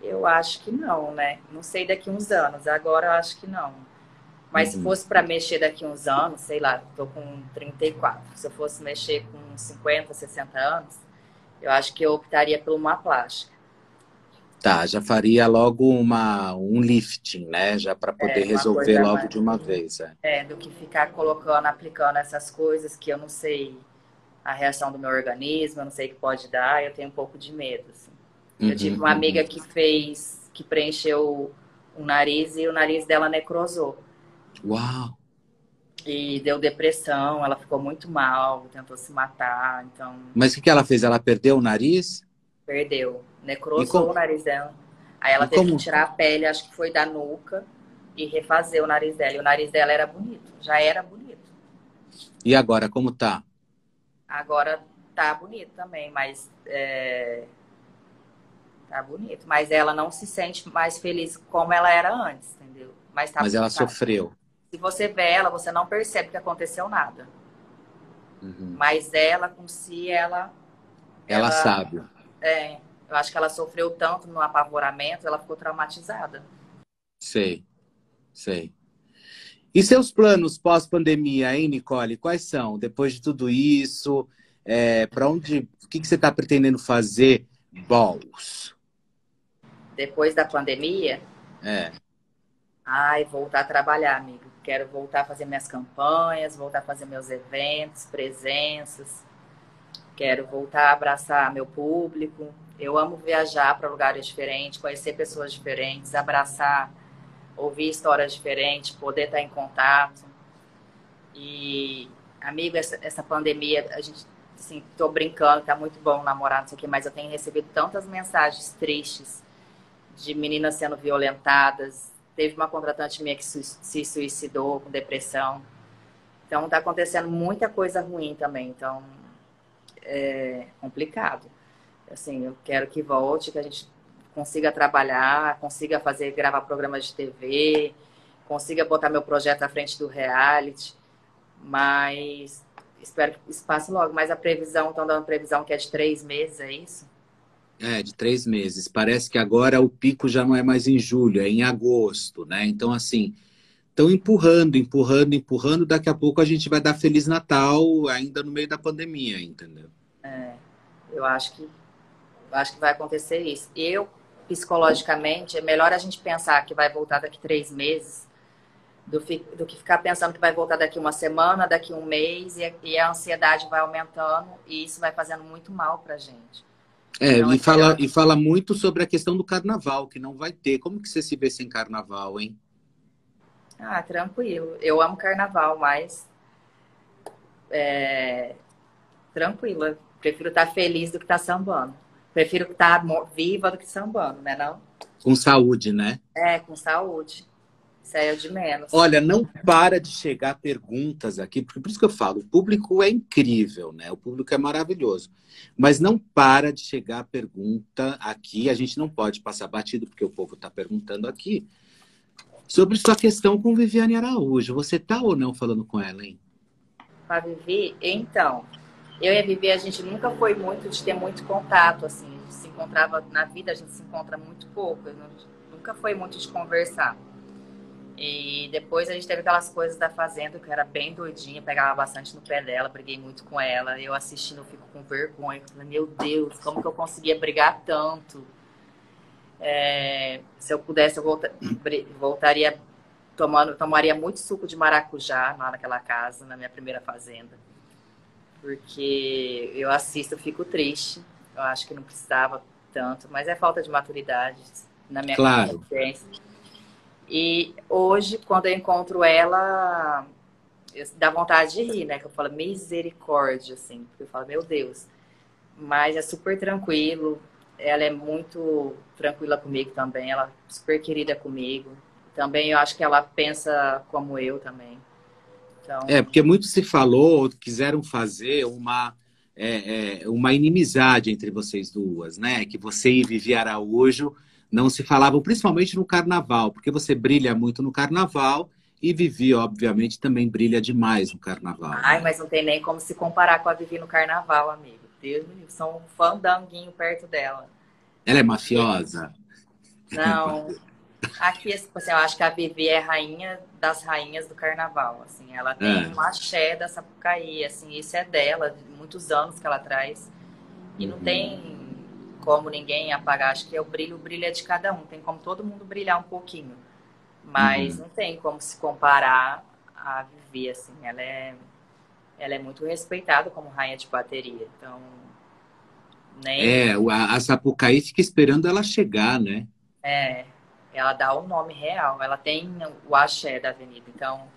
Eu acho que não, né? Não sei daqui uns anos. Agora eu acho que não. Mas uhum. se fosse para mexer daqui uns anos, sei lá, tô com 34. Se eu fosse mexer com 50, 60 anos, eu acho que eu optaria por uma plástica. Tá, já faria logo uma, um lifting, né? Já para poder é, resolver logo mais... de uma vez. É. é, do que ficar colocando, aplicando essas coisas que eu não sei a reação do meu organismo, eu não sei o que pode dar, eu tenho um pouco de medo. Assim. Uhum, eu tive uma uhum. amiga que fez, que preencheu o nariz e o nariz dela necrosou. Uau! E deu depressão, ela ficou muito mal, tentou se matar, então... Mas o que ela fez? Ela perdeu o nariz? Perdeu. Necrosou o nariz dela. Aí ela e teve como... que tirar a pele, acho que foi da nuca, e refazer o nariz dela. E o nariz dela era bonito, já era bonito. E agora, como tá? Agora tá bonito também, mas é... tá bonito. Mas ela não se sente mais feliz como ela era antes, entendeu? Mas, tá mas ela sofreu. Se você vê ela, você não percebe que aconteceu nada. Uhum. Mas ela, com si, ela, ela. Ela sabe. É. Eu acho que ela sofreu tanto no apavoramento, ela ficou traumatizada. Sei. Sei. E seus planos pós-pandemia, hein, Nicole? Quais são? Depois de tudo isso, é, para onde, o que, que você está pretendendo fazer, balls? Depois da pandemia? É. Ai, voltar a trabalhar, amigo. Quero voltar a fazer minhas campanhas, voltar a fazer meus eventos, presenças. Quero voltar a abraçar meu público. Eu amo viajar para lugares diferentes, conhecer pessoas diferentes, abraçar ouvir histórias diferentes, poder estar em contato. E, amigo, essa, essa pandemia, a gente, assim, tô brincando, tá muito bom namorar, não sei o quê, mas eu tenho recebido tantas mensagens tristes de meninas sendo violentadas. Teve uma contratante minha que se suicidou com depressão. Então, tá acontecendo muita coisa ruim também. Então, é complicado. Assim, eu quero que volte, que a gente consiga trabalhar, consiga fazer, gravar programas de TV, consiga botar meu projeto à frente do reality. Mas espero que isso passe logo. Mas a previsão, estão dando previsão que é de três meses, é isso? É, de três meses. Parece que agora o pico já não é mais em julho, é em agosto, né? Então, assim, estão empurrando, empurrando, empurrando. Daqui a pouco a gente vai dar Feliz Natal ainda no meio da pandemia, entendeu? É, eu acho que acho que vai acontecer isso. Eu psicologicamente, é melhor a gente pensar que vai voltar daqui três meses do, do que ficar pensando que vai voltar daqui uma semana, daqui um mês, e, e a ansiedade vai aumentando e isso vai fazendo muito mal pra gente. É, então, e, fala, e fala muito sobre a questão do carnaval, que não vai ter. Como que você se vê sem carnaval, hein? Ah, tranquilo. Eu amo carnaval, mas é, tranquila. Prefiro estar feliz do que estar sambando. Prefiro estar viva do que sambando, né não? Com saúde, né? É, com saúde. Isso aí é de menos. Olha, não para de chegar perguntas aqui, porque por isso que eu falo, o público é incrível, né? O público é maravilhoso. Mas não para de chegar pergunta aqui, a gente não pode passar batido, porque o povo está perguntando aqui. Sobre sua questão com Viviane Araújo. Você tá ou não falando com ela, hein? Com a Vivi? Então, eu e a Vivi, a gente nunca foi muito de ter muito contato, assim. A gente se encontrava na vida, a gente se encontra muito pouco. nunca foi muito de conversar. E depois a gente teve aquelas coisas da fazenda, que eu era bem doidinha, pegava bastante no pé dela, briguei muito com ela. Eu assistindo, eu fico com vergonha. Falei, meu Deus, como que eu conseguia brigar tanto? É, se eu pudesse, eu volta, voltaria tomando, tomaria muito suco de maracujá lá naquela casa, na minha primeira fazenda porque eu assisto, eu fico triste. Eu acho que não precisava tanto, mas é falta de maturidade na minha claro. consciência. E hoje, quando eu encontro ela, eu, dá vontade de rir, né? Que eu falo misericórdia, assim, porque eu falo, meu Deus. Mas é super tranquilo. Ela é muito tranquila comigo também. Ela é super querida comigo. Também eu acho que ela pensa como eu também. Então... É, porque muito se falou, quiseram fazer uma, é, é, uma inimizade entre vocês duas, né? Que você e Vivi Araújo não se falavam, principalmente no carnaval, porque você brilha muito no carnaval e Vivi, obviamente, também brilha demais no carnaval. Ai, né? mas não tem nem como se comparar com a Vivi no carnaval, amigo. Deus me livre, são um fandanguinho perto dela. Ela é mafiosa? Não, Aqui, assim, eu acho que a Vivi é rainha das rainhas do carnaval, assim. Ela tem é. um axé da Sapucaí, assim, isso é dela, de muitos anos que ela traz. E não uhum. tem como ninguém apagar, acho que é o brilho, o brilho é de cada um, tem como todo mundo brilhar um pouquinho. Mas uhum. não tem como se comparar a Vivi, assim, ela é, ela é muito respeitada como rainha de bateria, então... Nem... É, a, a Sapucaí fica esperando ela chegar, né? É, ela dá o nome real, ela tem o axé da avenida. Então,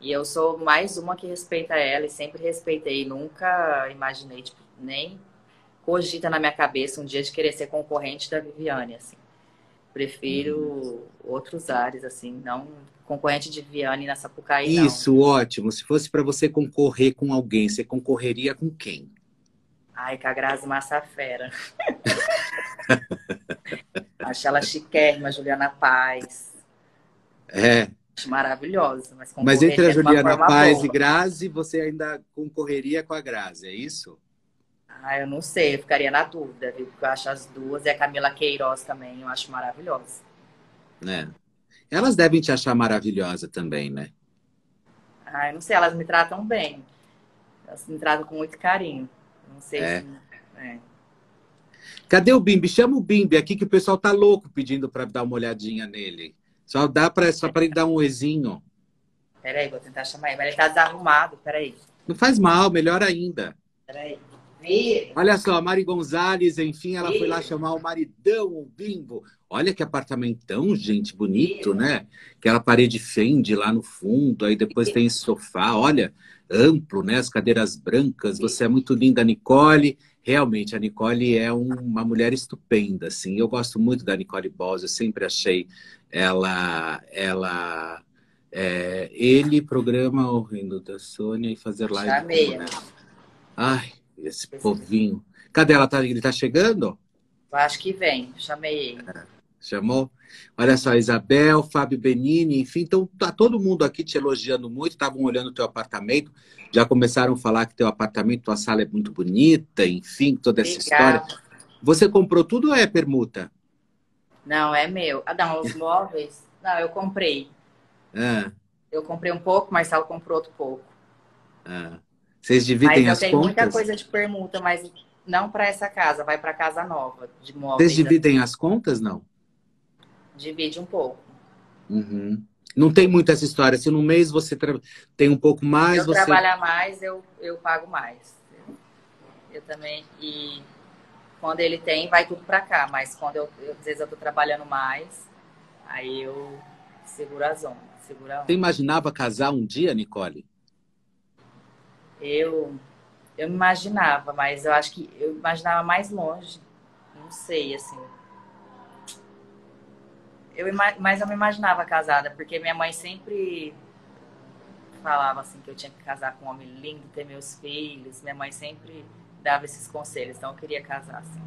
E eu sou mais uma que respeita ela e sempre respeitei. Nunca imaginei, tipo, nem cogita na minha cabeça um dia de querer ser concorrente da Viviane, assim. Prefiro uhum. outros ares, assim, não concorrente de Viviane na Sapucaí, Isso, não. ótimo. Se fosse para você concorrer com alguém, você concorreria com quem? Ai, com a Grazi Massafera. Acho ela chiquérrima, Juliana Paz. É. Acho maravilhosa. Mas, mas entre a Juliana Paz boa. e Grazi, você ainda concorreria com a Grazi, é isso? Ah, eu não sei, eu ficaria na dúvida, viu? Porque eu acho as duas, e a Camila Queiroz também, eu acho maravilhosa. Né? Elas devem te achar maravilhosa também, né? Ah, eu não sei, elas me tratam bem. Elas me tratam com muito carinho. Não sei é. se. É. Cadê o Bimbi? Chama o Bimbi aqui que o pessoal tá louco pedindo para dar uma olhadinha nele. Só dá para só para ele dar um oizinho. Peraí, vou tentar chamar ele, mas ele tá desarrumado, peraí. Não faz mal, melhor ainda. Peraí. Olha só, a Mari Gonzalez, enfim, ela foi lá chamar o maridão, o Bimbo. Olha que apartamentão, gente, bonito, né? Aquela parede fende lá no fundo, aí depois tem esse sofá, olha, amplo, né? As cadeiras brancas. Você é muito linda, Nicole. Realmente, a Nicole é uma mulher estupenda, assim. Eu gosto muito da Nicole Boss, eu sempre achei ela, ela, é, ele programa o reino da Sônia e fazer live. Chamei. Né? Ai, esse povinho. Cadê ela? Tá, ele tá chegando? Eu acho que vem. Chamei ele. É, chamou? Olha só, Isabel, Fábio Benini, enfim, então tá todo mundo aqui te elogiando muito, estavam olhando o teu apartamento, já começaram a falar que teu apartamento, tua sala é muito bonita, enfim, toda essa Obrigada. história. Você comprou tudo ou é permuta? Não, é meu. Ah, não, os móveis. Não, eu comprei. Ah. Eu comprei um pouco, mas Marcelo comprou outro pouco. Ah. Vocês dividem mas as contas? eu tenho muita coisa de permuta, mas não para essa casa, vai para casa nova de móveis. Vocês dividem as contas, não? Divide um pouco. Uhum. Não tem muito essa história. Se no mês você tra... tem um pouco mais, Se eu você... trabalhar mais, eu, eu pago mais. Eu também. E quando ele tem, vai tudo para cá. Mas quando eu, eu, às vezes eu tô trabalhando mais, aí eu seguro a zona. Seguro a Você imaginava casar um dia, Nicole? Eu, eu imaginava, mas eu acho que eu imaginava mais longe. Não sei, assim. Eu, mas eu me imaginava casada, porque minha mãe sempre falava assim que eu tinha que casar com um homem lindo, ter meus filhos. Minha mãe sempre dava esses conselhos, então eu queria casar assim.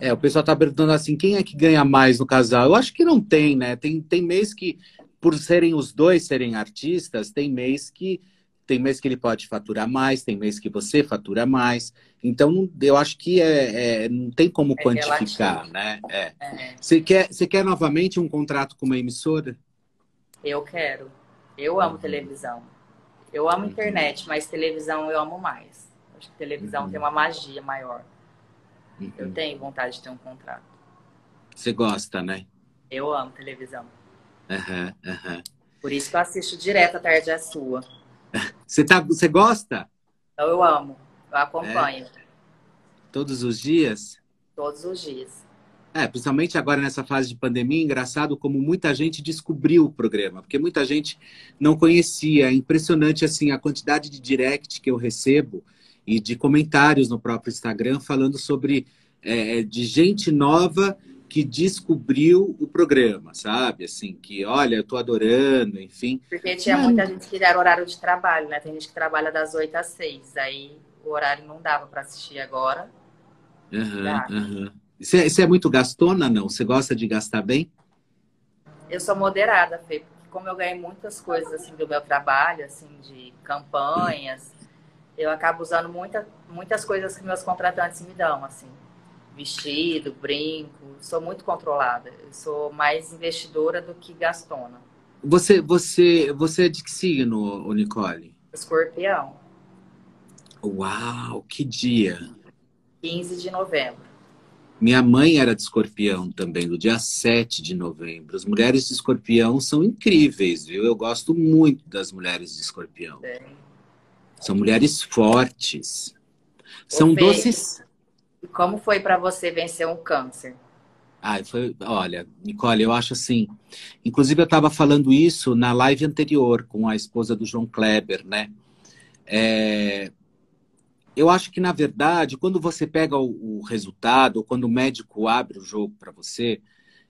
É, o pessoal tá perguntando assim, quem é que ganha mais no casal? Eu acho que não tem, né? Tem, tem mês que, por serem os dois serem artistas, tem mês que tem mês que ele pode faturar mais, tem mês que você fatura mais. Então, eu acho que é, é não tem como é quantificar, relativo. né? É. é. Você, quer, você quer novamente um contrato com uma emissora? Eu quero. Eu amo uhum. televisão. Eu amo uhum. internet, mas televisão eu amo mais. Acho que televisão uhum. tem uma magia maior. Uhum. Eu tenho vontade de ter um contrato. Você gosta, né? Eu amo televisão. Por isso que eu assisto direto a tarde é sua. Você, tá, você gosta? Então eu amo. Eu acompanho. É. Todos os dias? Todos os dias. É, principalmente agora nessa fase de pandemia, engraçado como muita gente descobriu o programa, porque muita gente não conhecia. É impressionante assim a quantidade de direct que eu recebo e de comentários no próprio Instagram falando sobre é, de gente nova que descobriu o programa, sabe? Assim, que olha, eu tô adorando, enfim. Porque tinha muita gente que era horário de trabalho, né? Tem gente que trabalha das 8 às 6, aí o horário não dava para assistir agora. Uhum, uhum. Você, você é muito gastona, não? Você gosta de gastar bem? Eu sou moderada, Fê, porque como eu ganhei muitas coisas assim do meu trabalho, assim, de campanhas, eu acabo usando muita, muitas coisas que meus contratantes me dão, assim. Vestido, brinco, sou muito controlada. Eu sou mais investidora do que gastona. Você, você, você é de que signo, Nicole? Escorpião. Uau, que dia! 15 de novembro. Minha mãe era de escorpião também, do dia 7 de novembro. As mulheres de escorpião são incríveis, viu? Eu gosto muito das mulheres de escorpião. É. São mulheres fortes. São Ô, doces. E como foi para você vencer um câncer? Ai, foi, olha, Nicole, eu acho assim. Inclusive, eu estava falando isso na live anterior com a esposa do João Kleber, né? É, eu acho que, na verdade, quando você pega o, o resultado, ou quando o médico abre o jogo para você,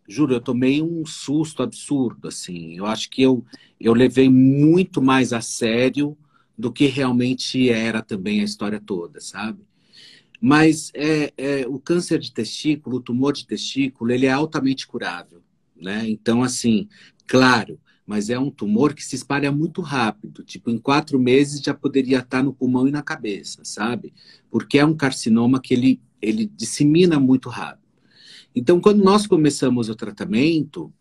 juro, eu tomei um susto absurdo, assim. Eu acho que eu, eu levei muito mais a sério do que realmente era também a história toda, sabe? Mas é, é, o câncer de testículo, o tumor de testículo, ele é altamente curável, né? Então, assim, claro, mas é um tumor que se espalha muito rápido. Tipo, em quatro meses já poderia estar no pulmão e na cabeça, sabe? Porque é um carcinoma que ele, ele dissemina muito rápido. Então, quando nós começamos o tratamento,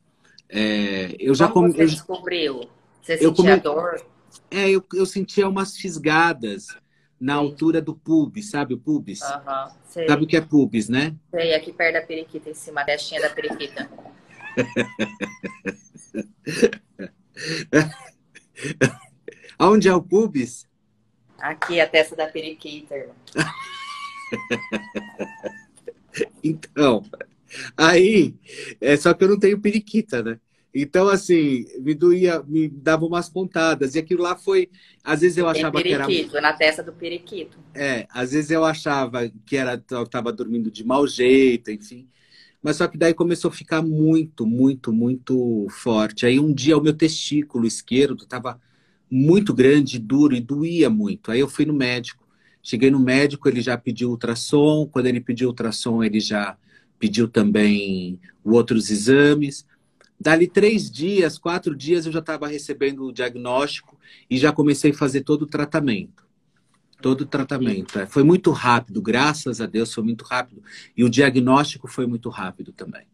é, eu já... Como você eu, descobriu? Você sentia come... dor? É, eu, eu sentia umas fisgadas na Sim. altura do pubis, sabe o pubis? Uhum, sabe o que é pubis, né? Sei, aqui perto da periquita, em cima, a testinha da periquita. Aonde é o pubis? Aqui, a testa da periquita, irmão. então, aí, é só que eu não tenho periquita, né? Então, assim, me doía, me dava umas pontadas. E aquilo lá foi. Às vezes eu achava que era. na testa do periquito. É, às vezes eu achava que era, eu estava dormindo de mau jeito, enfim. Mas só que daí começou a ficar muito, muito, muito forte. Aí um dia o meu testículo esquerdo estava muito grande, duro e doía muito. Aí eu fui no médico. Cheguei no médico, ele já pediu ultrassom. Quando ele pediu ultrassom, ele já pediu também outros exames. Dali três dias, quatro dias, eu já estava recebendo o diagnóstico e já comecei a fazer todo o tratamento. Todo o tratamento. É, foi muito rápido, graças a Deus, foi muito rápido. E o diagnóstico foi muito rápido também.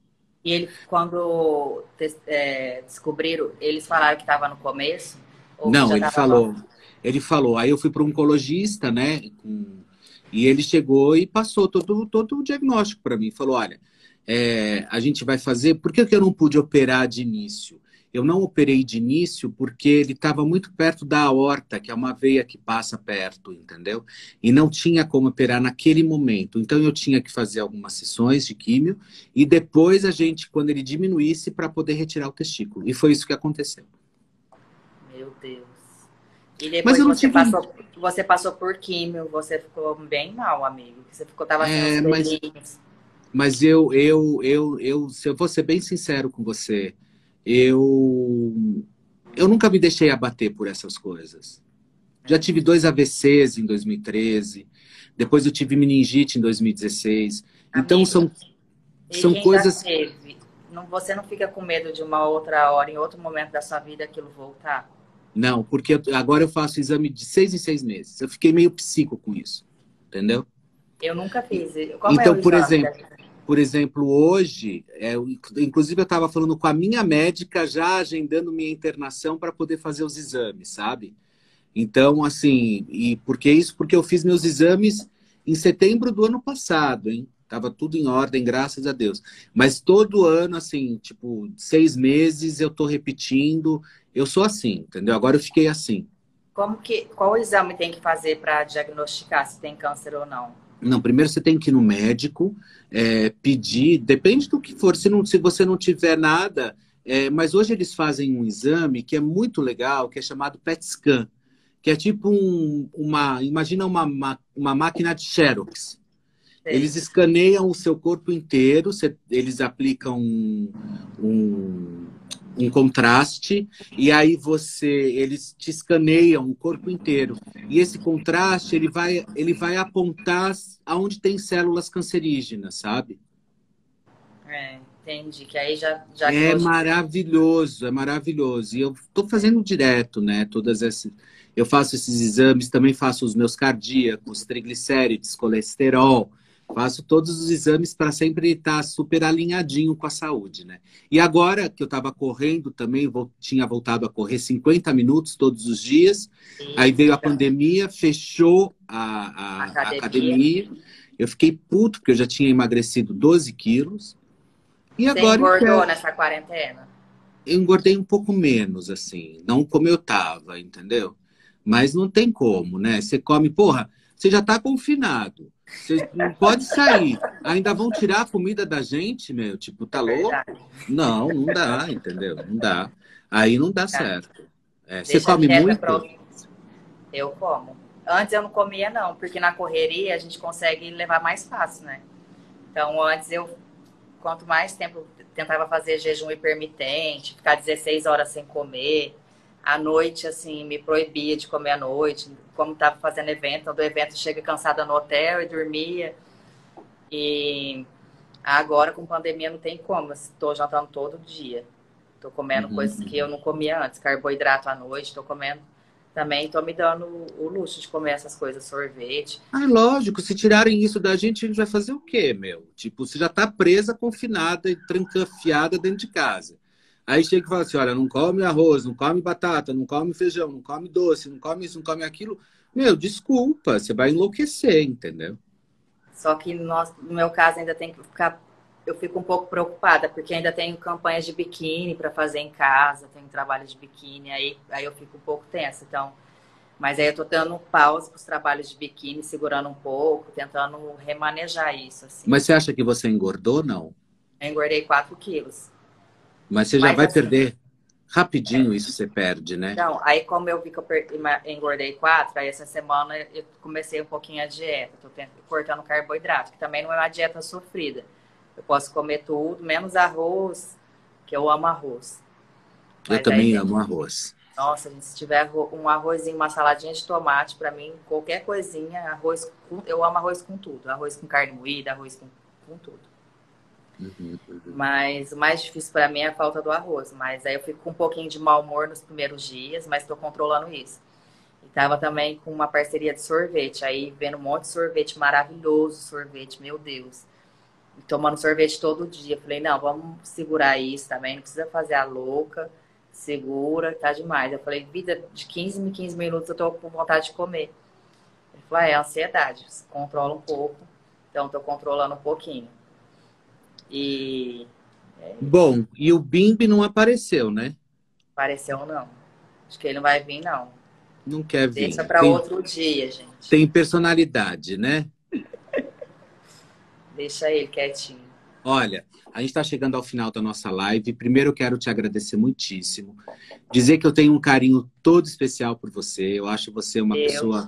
E ele, quando é, descobriram, eles falaram que estava no começo? Não, ele falou. Ele falou. Aí eu fui para um oncologista, né? Com, e ele chegou e passou todo, todo o diagnóstico para mim. Falou: olha, é, a gente vai fazer. Por que, eu não pude operar de início? Eu não operei de início porque ele estava muito perto da aorta, que é uma veia que passa perto, entendeu? E não tinha como operar naquele momento. Então eu tinha que fazer algumas sessões de químio e depois a gente, quando ele diminuísse, para poder retirar o testículo. E foi isso que aconteceu. Meu Deus. E depois Mas eu não você, tive... passou, você passou por químio, você ficou bem mal, amigo. Você ficou, tava sem é, mas... Mas eu, eu, eu, eu, se eu vou ser bem sincero com você, eu, eu nunca me deixei abater por essas coisas. Já tive dois AVCs em 2013, depois eu tive meningite em 2016. então são, são coisas. Teve, não, você não fica com medo de uma outra hora, em outro momento da sua vida, aquilo voltar? Não, porque agora eu faço exame de seis em seis meses. Eu fiquei meio psico com isso, entendeu? Eu nunca fiz. Como então, é por exemplo, por exemplo, hoje, é, inclusive eu estava falando com a minha médica já agendando minha internação para poder fazer os exames, sabe? Então, assim, e por que isso? Porque eu fiz meus exames em setembro do ano passado, hein? Tava tudo em ordem, graças a Deus. Mas todo ano, assim, tipo, seis meses eu tô repetindo. Eu sou assim, entendeu? Agora eu fiquei assim. Como que, qual exame tem que fazer para diagnosticar se tem câncer ou não? Não, primeiro você tem que ir no médico, é, pedir, depende do que for. Se, não, se você não tiver nada, é, mas hoje eles fazem um exame que é muito legal, que é chamado PET scan, que é tipo um, uma, imagina uma, uma, uma máquina de Xerox. Eles escaneiam o seu corpo inteiro, eles aplicam um, um um contraste e aí você eles te escaneiam o corpo inteiro. E esse contraste ele vai ele vai apontar aonde tem células cancerígenas sabe? É, entendi que aí já, já é maravilhoso é maravilhoso. E eu estou fazendo direto né todas essas eu faço esses exames também faço os meus cardíacos triglicérides colesterol Faço todos os exames para sempre estar super alinhadinho com a saúde, né? E agora que eu estava correndo também, vou, tinha voltado a correr 50 minutos todos os dias. Sim, aí veio a pandemia, fechou a, a, academia. a, academia. Eu fiquei puto, porque eu já tinha emagrecido 12 quilos. E Você agora. engordou nessa quarentena? Eu engordei um pouco menos, assim. Não como eu tava, entendeu? Mas não tem como, né? Você come, porra você já está confinado. Você não pode sair. Ainda vão tirar a comida da gente, meu? Tipo, tá louco? Não, não dá, entendeu? Não dá. Aí não dá certo. É, você come muito? Eu como. Antes eu não comia, não, porque na correria a gente consegue levar mais fácil, né? Então, antes eu, quanto mais tempo tentava fazer jejum intermitente, ficar 16 horas sem comer, à noite, assim, me proibia de comer à noite, como estava fazendo evento, do evento chega cansada no hotel e dormia. E agora, com pandemia, não tem como, estou jantando todo dia. Estou comendo uhum. coisas que eu não comia antes, carboidrato à noite, estou comendo também estou me dando o luxo de comer essas coisas, sorvete. Ah, lógico, se tirarem isso da gente, a gente vai fazer o quê, meu? Tipo, você já está presa, confinada e trancafiada dentro de casa. Aí chega e fala assim: olha, não come arroz, não come batata, não come feijão, não come doce, não come isso, não come aquilo. Meu, desculpa, você vai enlouquecer, entendeu? Só que no, no meu caso ainda tem que ficar. Eu fico um pouco preocupada, porque ainda tenho campanhas de biquíni para fazer em casa, tenho trabalho de biquíni, aí, aí eu fico um pouco tensa. Então, mas aí eu tô dando pausa para os trabalhos de biquíni, segurando um pouco, tentando remanejar isso. Assim. Mas você acha que você engordou, não? Eu engordei 4 quilos. Mas você já Mas, vai assim, perder rapidinho, é. isso você perde, né? Não, aí como eu vi que eu engordei quatro, aí essa semana eu comecei um pouquinho a dieta. Tô cortando carboidrato, que também não é uma dieta sofrida. Eu posso comer tudo, menos arroz, que eu amo arroz. Eu Mas também aí, amo arroz. Nossa, se tiver um arrozinho, uma saladinha de tomate, para mim, qualquer coisinha, arroz, com, eu amo arroz com tudo. Arroz com carne moída, arroz com, com tudo. Mas o mais difícil para mim é a falta do arroz. Mas aí eu fico com um pouquinho de mau humor nos primeiros dias, mas estou controlando isso. E tava também com uma parceria de sorvete. Aí vendo um monte de sorvete maravilhoso, sorvete, meu Deus. E tomando sorvete todo dia. Falei, não, vamos segurar isso também. Não precisa fazer a louca. Segura, tá demais. Eu falei, vida, de 15 em 15 minutos eu tô com vontade de comer. Ele falou, ah, é ansiedade. Controla um pouco. Então, tô controlando um pouquinho. E. É... Bom, e o Bimbi não apareceu, né? Apareceu não. Acho que ele não vai vir, não. Não quer vir. Deixa para outro dia, gente. Tem personalidade, né? Deixa ele quietinho. Olha, a gente está chegando ao final da nossa live. Primeiro, eu quero te agradecer muitíssimo. Dizer que eu tenho um carinho todo especial por você. Eu acho você uma eu... pessoa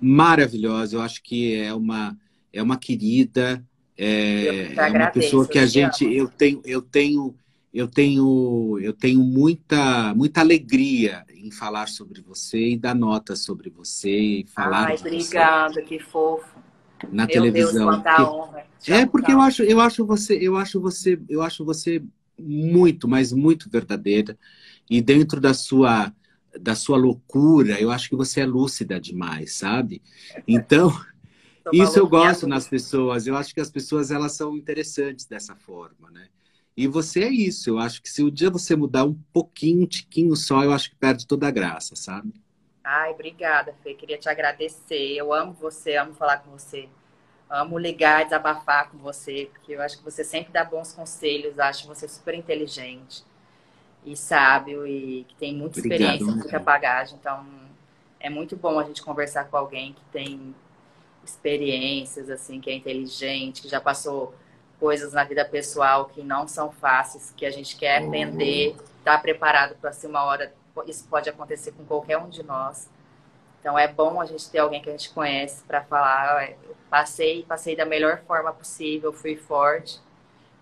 maravilhosa. Eu acho que é uma, é uma querida. É, é uma pessoa que a gente eu tenho eu tenho eu tenho eu tenho muita muita alegria em falar sobre você e dar notas sobre você e falar Ai, obrigada, que fofo. Na Meu televisão. Deus, porque, honra. é porque eu acho eu acho você eu acho você eu acho você muito, mas muito verdadeira e dentro da sua da sua loucura, eu acho que você é lúcida demais, sabe? Então, isso eu gosto nas pessoas. Eu acho que as pessoas elas são interessantes dessa forma, né? E você é isso. Eu acho que se o dia você mudar um pouquinho, um tiquinho só, eu acho que perde toda a graça, sabe? Ai, obrigada, Fê. Queria te agradecer. Eu amo você, amo falar com você. Amo ligar, desabafar com você, porque eu acho que você sempre dá bons conselhos. Acho você super inteligente e sábio e que tem muita experiência, Obrigado, muita bagagem. Então, é muito bom a gente conversar com alguém que tem experiências, assim, que é inteligente, que já passou coisas na vida pessoal que não são fáceis, que a gente quer aprender, estar tá preparado para se uma hora isso pode acontecer com qualquer um de nós. Então é bom a gente ter alguém que a gente conhece para falar, passei, passei da melhor forma possível, fui forte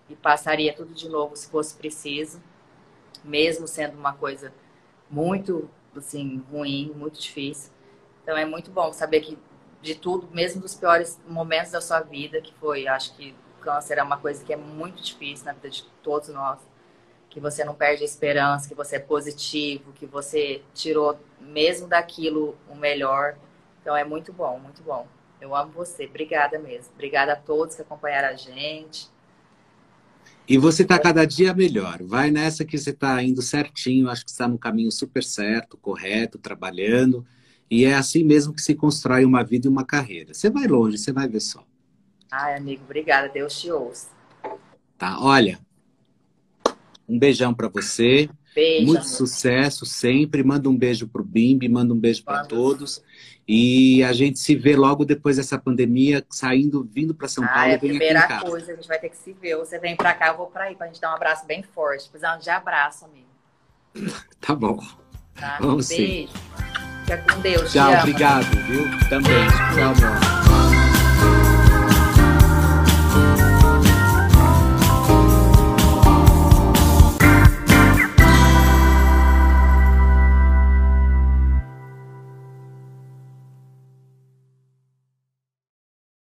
e passaria tudo de novo se fosse preciso, mesmo sendo uma coisa muito assim ruim, muito difícil. Então é muito bom saber que de tudo, mesmo dos piores momentos da sua vida, que foi, acho que o câncer é uma coisa que é muito difícil na vida de todos nós, que você não perde a esperança, que você é positivo, que você tirou mesmo daquilo o melhor. Então é muito bom, muito bom. Eu amo você. Obrigada mesmo. Obrigada a todos que acompanharam a gente. E você está cada dia melhor. Vai nessa que você está indo certinho. Acho que está no caminho super certo, correto, trabalhando. E é assim mesmo que se constrói uma vida e uma carreira. Você vai longe, você vai ver só. Ai, amigo, obrigada. Deus te ouça. Tá, olha. Um beijão para você. Beijo. Muito sucesso sempre. Manda um beijo pro Bimbi, manda um beijo para todos. E a gente se vê logo depois dessa pandemia, saindo, vindo para São Ah, Paulo é a primeira coisa, a gente vai ter que se ver. Você vem pra cá, eu vou pra aí, pra gente dar um abraço bem forte. Precisamos de abraço, amigo. Tá bom. Tá? Vamos sim. Beijo. Fica com Deus. Tchau, obrigado, viu? Também. Tchau, amor.